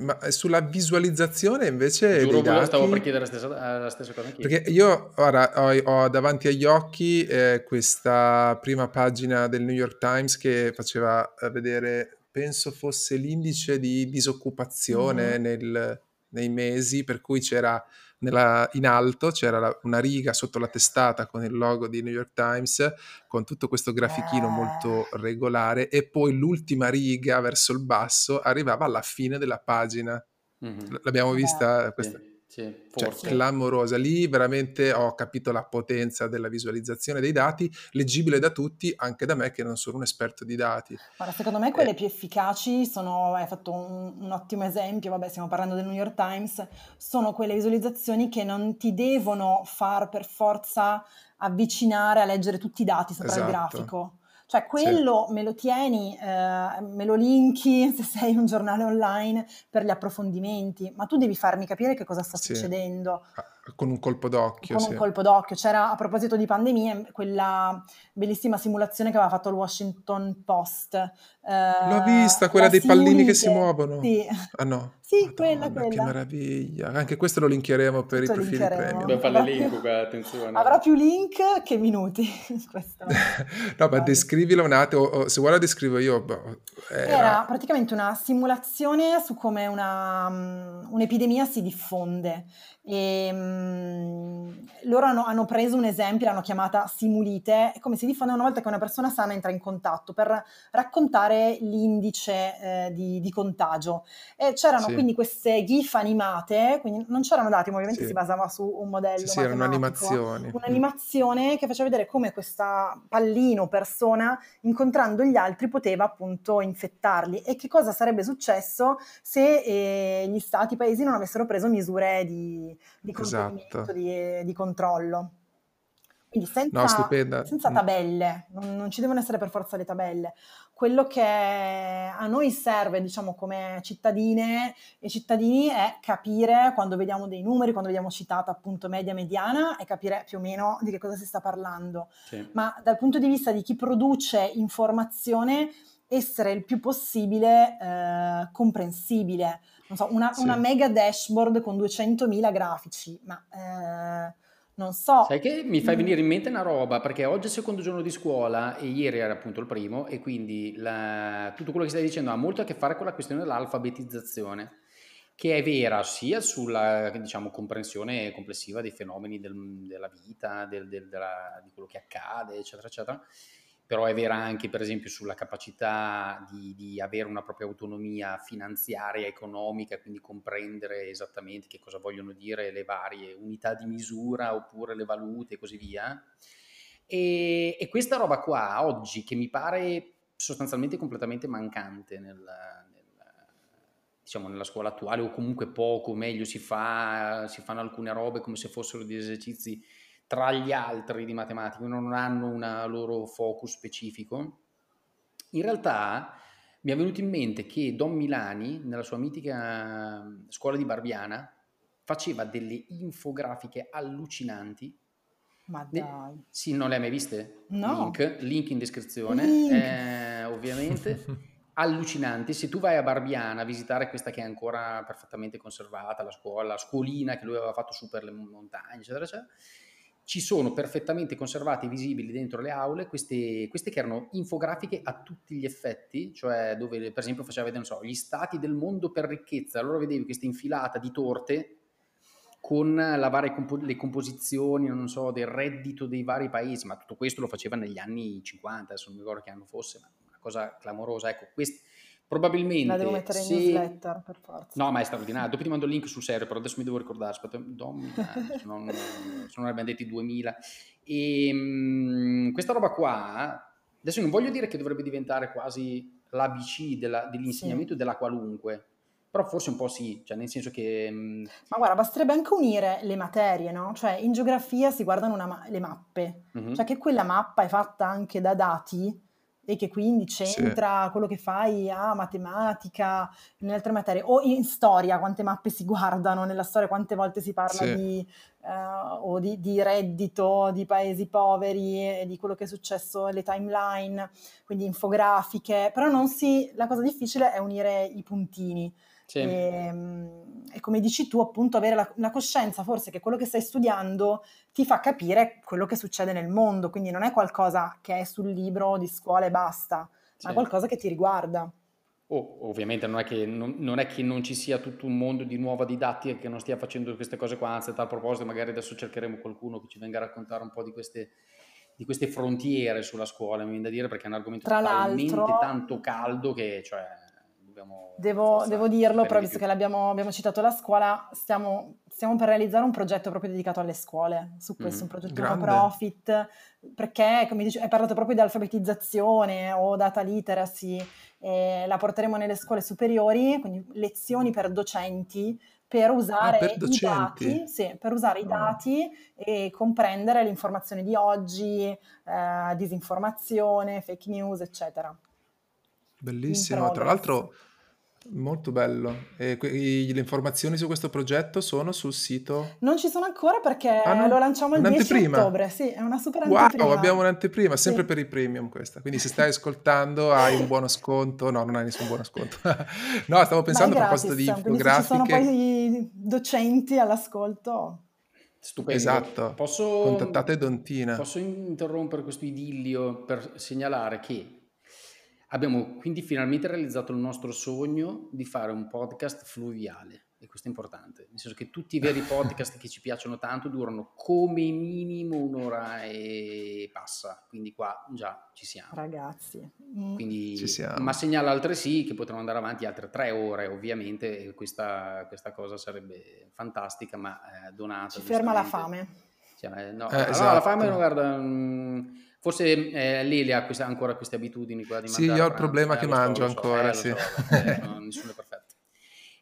Ma sulla visualizzazione invece Giuro, dati... stavo per chiedere la stessa, la stessa cosa anch'io. Perché io ora ho, ho davanti agli occhi eh, questa prima pagina del New York Times che faceva vedere, penso fosse l'indice di disoccupazione mm-hmm. nel, nei mesi, per cui c'era nella, in alto c'era la, una riga sotto la testata con il logo di New York Times, con tutto questo grafichino molto ah. regolare, e poi l'ultima riga verso il basso arrivava alla fine della pagina. Mm-hmm. L'abbiamo vista questa. Sì. Sì, cioè, clamorosa. Lì veramente ho capito la potenza della visualizzazione dei dati, leggibile da tutti, anche da me che non sono un esperto di dati. Guarda, secondo me quelle eh. più efficaci sono, hai fatto un, un, ottimo esempio, vabbè stiamo parlando del New York Times, sono quelle visualizzazioni che non ti devono far per forza avvicinare a leggere tutti i dati sopra esatto. il grafico Cioè quello sì. me lo tieni, eh, me lo linki se sei un giornale online per gli approfondimenti, ma tu devi farmi capire che cosa sta sì. succedendo. Ah, con un colpo d'occhio. Con sì. un colpo d'occhio. C'era, a proposito di pandemia, quella bellissima simulazione che aveva fatto il Washington Post. Eh, L'ho vista, quella dei pallini che si muovono. Sì. Ah no. Sì, Madonna, quella, quella. Che meraviglia. Anche questo lo linkeremo per Tutto i profili premium. Dobbiamo fare le link, più... attenzione. Avrà più link che minuti. no, ma descrivila un attimo, o, se vuoi la descrivo io. Boh, era... era... praticamente una simulazione su come una, um, un'epidemia si diffonde. E, um, loro hanno, hanno, preso un esempio, l'hanno chiamata simulite, è come si diffonde una volta che una persona sana entra in contatto per raccontare l'indice eh, di, di, contagio. E c'erano sì quindi queste GIF animate, quindi non c'erano dati, ma ovviamente sì. si basava su un modello. Sì, erano animazioni. Un'animazione che faceva vedere come questa pallino persona, incontrando gli altri, poteva appunto infettarli e che cosa sarebbe successo se eh, gli stati, i paesi non avessero preso misure di, di esatto. di, di controllo. Quindi senza, no, senza tabelle, non, non, ci devono essere per forza le tabelle. Quello che a noi serve, diciamo, come cittadine e cittadini è capire quando vediamo dei numeri, quando vediamo citata appunto media mediana e capire più o meno di che cosa si sta parlando. Sì. Ma dal punto di vista di chi produce informazione, essere il più possibile eh, comprensibile. Non so, una, sì. una, mega dashboard con 200.000 grafici, ma... Eh, non so. Sai che mi fai venire in mente una roba, perché oggi è il secondo giorno di scuola e ieri era appunto il primo e quindi la, tutto quello che stai dicendo ha molto a che fare con la questione dell'alfabetizzazione, che è vera sia sulla diciamo, comprensione complessiva dei fenomeni del, della vita, del, del, della, di quello che accade, eccetera, eccetera, però è vera anche per esempio sulla capacità di, di, avere una propria autonomia finanziaria, economica, quindi comprendere esattamente che cosa vogliono dire le varie unità di misura oppure le valute e così via. E, e questa roba qua oggi che mi pare sostanzialmente completamente mancante nel, diciamo, nella scuola attuale o comunque poco, meglio si, fa, si fanno alcune robe come se fossero degli esercizi tra gli altri di matematica, non hanno un loro focus specifico. In realtà mi è venuto in mente che Don Milani, nella sua mitica scuola di Barbiana, faceva delle infografiche allucinanti. Ma dai. sì, non le hai mai viste? No. Link, link in descrizione, link. Eh, ovviamente. allucinanti. Se tu vai a Barbiana a visitare questa che è ancora perfettamente conservata, la scuola, la scuolina che lui aveva fatto su per le montagne, eccetera, eccetera, ci sono perfettamente conservate e visibili dentro le aule queste, queste, che erano infografiche a tutti gli effetti, cioè dove per esempio faceva vedere, so, gli stati del mondo per ricchezza, allora vedevi questa infilata di torte con varie compo- le composizioni, non so, del reddito dei vari paesi, ma tutto questo lo faceva negli anni 50, adesso non mi ricordo che anno fosse, ma una cosa clamorosa. Ecco, questi Probabilmente. La devo mettere se... in newsletter per forza. No, ma è straordinario. Dopo ti mando il link sul serio, però adesso mi devo ricordare. Aspetta, Dom, se non, se non abbiamo detti 2000. E um, questa roba qua, adesso non voglio dire che dovrebbe diventare quasi l'ABC della, dell'insegnamento sì. della qualunque, però forse un po' sì, cioè nel senso che... Um... Ma guarda, basterebbe anche unire le materie, no? Cioè in geografia si guardano ma- le mappe, mm-hmm. cioè che quella mappa è fatta anche da dati e che quindi c'entra sì. quello che fai a matematica, nelle altre materie, o in storia, quante mappe si guardano, nella storia quante volte si parla sì. di, uh, o di, di, reddito di paesi poveri e di quello che è successo, le timeline, quindi infografiche, però non si, la cosa difficile è unire i puntini. Sì. E, ehm, e, come dici tu, appunto, avere la, la, coscienza forse che quello che stai studiando ti fa capire quello che succede nel mondo, quindi non è qualcosa che è sul libro di scuola e basta, sì. ma qualcosa che ti riguarda. Oh, ovviamente non è, che, non, non è, che, non, ci sia tutto un mondo di nuova didattica che non stia facendo queste cose qua, anzi a tal proposito magari adesso cercheremo qualcuno che ci venga a raccontare un po' di queste, di queste frontiere sulla scuola, mi viene da dire, perché è un argomento Tra talmente tanto caldo che... Cioè, dobbiamo... Devo, devo dirlo, però visto che abbiamo citato la scuola, stiamo, stiamo, per realizzare un progetto proprio dedicato alle scuole, su questo, mm, un progetto no profit, perché come dice, hai parlato proprio di alfabetizzazione o data literacy, la porteremo nelle scuole superiori, quindi lezioni per docenti, per usare ah, per i dati, sì, per usare oh. i dati e comprendere le informazioni di oggi, eh, disinformazione, fake news, eccetera. Bellissimo, tra l'altro Molto bello. E que- le informazioni su questo progetto sono sul sito? Non ci sono ancora perché ah, no? lo lanciamo il 10 ottobre. Sì, è una super anteprima. Wow, abbiamo un'anteprima, sempre sì. per i premium questa. Quindi se stai ascoltando hai un buono sconto. No, non hai nessun buono sconto. no, stavo pensando a proposito di infografiche. Se ci sono poi docenti all'ascolto. Stupendo. Esatto. Posso, Contattate Dontina. Posso interrompere questo idillio per segnalare che Abbiamo quindi finalmente realizzato il nostro sogno di fare un podcast fluviale e questo è importante, nel senso che tutti i veri podcast che ci piacciono tanto durano come minimo un'ora e passa, quindi qua già ci siamo. Ragazzi. Mm. Quindi, ci siamo. Ma segnala altresì che potremo andare avanti altre tre ore, ovviamente, e questa, questa cosa sarebbe fantastica, ma eh, donata. Ci ferma la fame. Cioè, no, eh, esatto. la fame, guarda... Mh, mm, Forse eh, Lele ha questa, ancora queste abitudini qua di Sì, io ho il problema che mangio so, ancora, so, eh, sì. So, eh, no, nessuno è perfetto.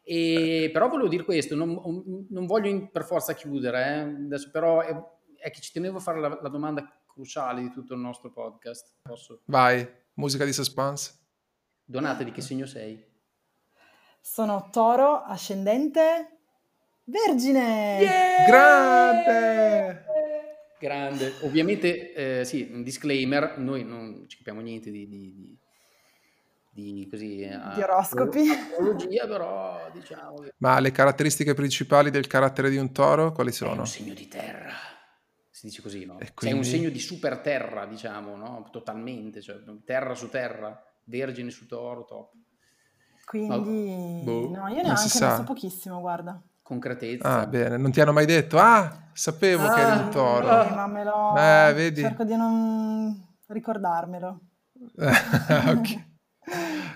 E, però volevo dire questo, non, non voglio in, per forza chiudere, eh. Adesso, però è, è, che ci tenevo a fare la, la, domanda cruciale di tutto il nostro podcast. Posso? Vai, musica di suspense. Donate, di che segno sei? Sono toro, ascendente, vergine! Yeah! Grande! Grande. Ovviamente, eh, sì, un disclaimer, noi non ci capiamo niente di, di, di, di così... Eh, di oroscopi. però diciamo... Ma le caratteristiche principali del carattere di un toro quali sono? È un segno di terra, si dice così, no? Quindi... Sei un segno di super terra, diciamo, no? Totalmente, cioè terra su terra, vergine su toro, top. Quindi... Boh, no, io neanche, ne so pochissimo, guarda concretezza. Ah, bene, non ti hanno mai detto, ah, sapevo ah, che eri un toro. Sì, ma me lo... Eh, vedi? Cerco di non ricordarmelo. ok.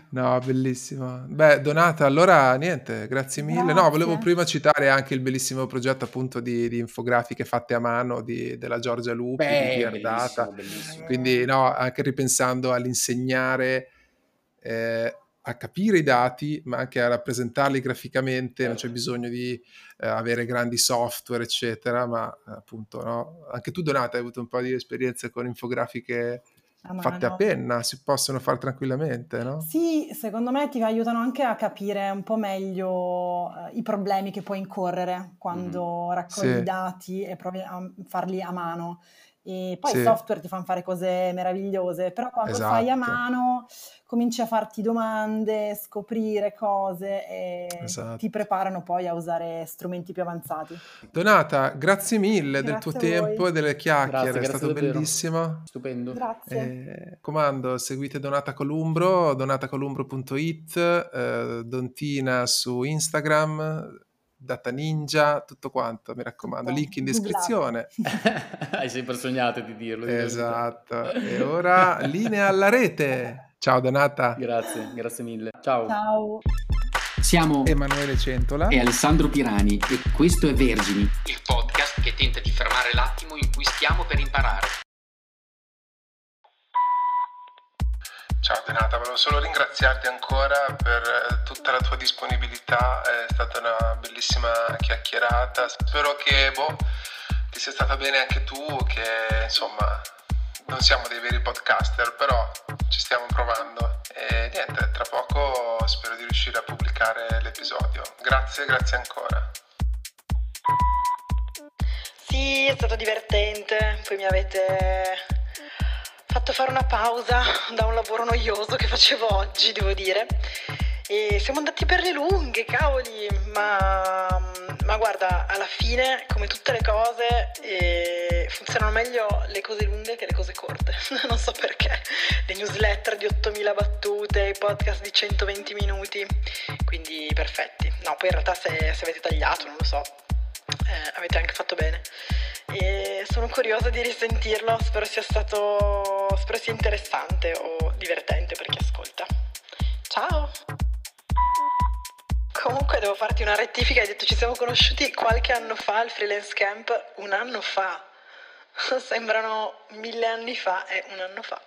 No, bellissimo. Beh, Donata, allora niente, grazie mille. Grazie. No, volevo prima citare anche il bellissimo progetto appunto di, di infografiche fatte a mano di, della Giorgia Lupi, Beh, di bellissimo. Quindi no, anche ripensando all'insegnare eh, a capire i dati, ma anche a rappresentarli graficamente, non c'è certo. bisogno di eh, avere grandi software, eccetera, ma appunto, no? Anche tu, Donata, hai avuto un po' di esperienze con infografiche a fatte a penna, si possono fare tranquillamente, no? Sì, secondo me ti aiutano anche a capire un po' meglio eh, i problemi che puoi incorrere quando mm. raccogli sì. i dati e provi a farli a mano. E poi sì. il software ti fa fare cose meravigliose, però quando esatto. fai a esatto. mano cominci a farti domande, scoprire cose e esatto. ti preparano poi a usare strumenti più avanzati. Donata, grazie mille grazie del tuo tempo e delle chiacchiere, grazie, è stato davvero. bellissimo. Stupendo. Grazie. Eh, comando, seguite Donata Columbro, donatacolumbro.it, eh, Dontina su Instagram, Data Ninja, tutto quanto, mi raccomando, link in descrizione. Hai sempre sognato di dirlo. Esatto. e ora linea alla rete. Ciao Donata. Grazie, grazie mille. Ciao. Ciao. Siamo Emanuele Centola e Alessandro Pirani e questo è Vergini, il podcast che tenta di fermare l'attimo in cui stiamo per imparare. Ciao Denata, volevo solo ringraziarti ancora per eh, tutta la tua disponibilità, è stata una bellissima chiacchierata, spero che boh, ti sia stata bene anche tu, che insomma non siamo dei veri podcaster, però ci stiamo provando e niente, tra poco spero di riuscire a pubblicare l'episodio. Grazie, grazie ancora. Sì, è stato divertente, poi mi avete fatto fare una pausa da un lavoro noioso che facevo oggi, devo dire. E siamo andati per le lunghe, cavoli, ma, ma guarda, alla fine, come tutte le cose, eh, funzionano meglio le cose lunghe che le cose corte. non so perché. Le newsletter di 8000 battute, i podcast di 120 minuti, quindi perfetti. No, poi in realtà se, se avete tagliato, non lo so, eh, avete anche fatto bene e sono curiosa di risentirlo, spero sia stato spero sia interessante o divertente per chi ascolta. Ciao! Comunque devo farti una rettifica, hai detto ci siamo conosciuti qualche anno fa al freelance camp, un anno fa. Sembrano mille anni fa, è un anno fa.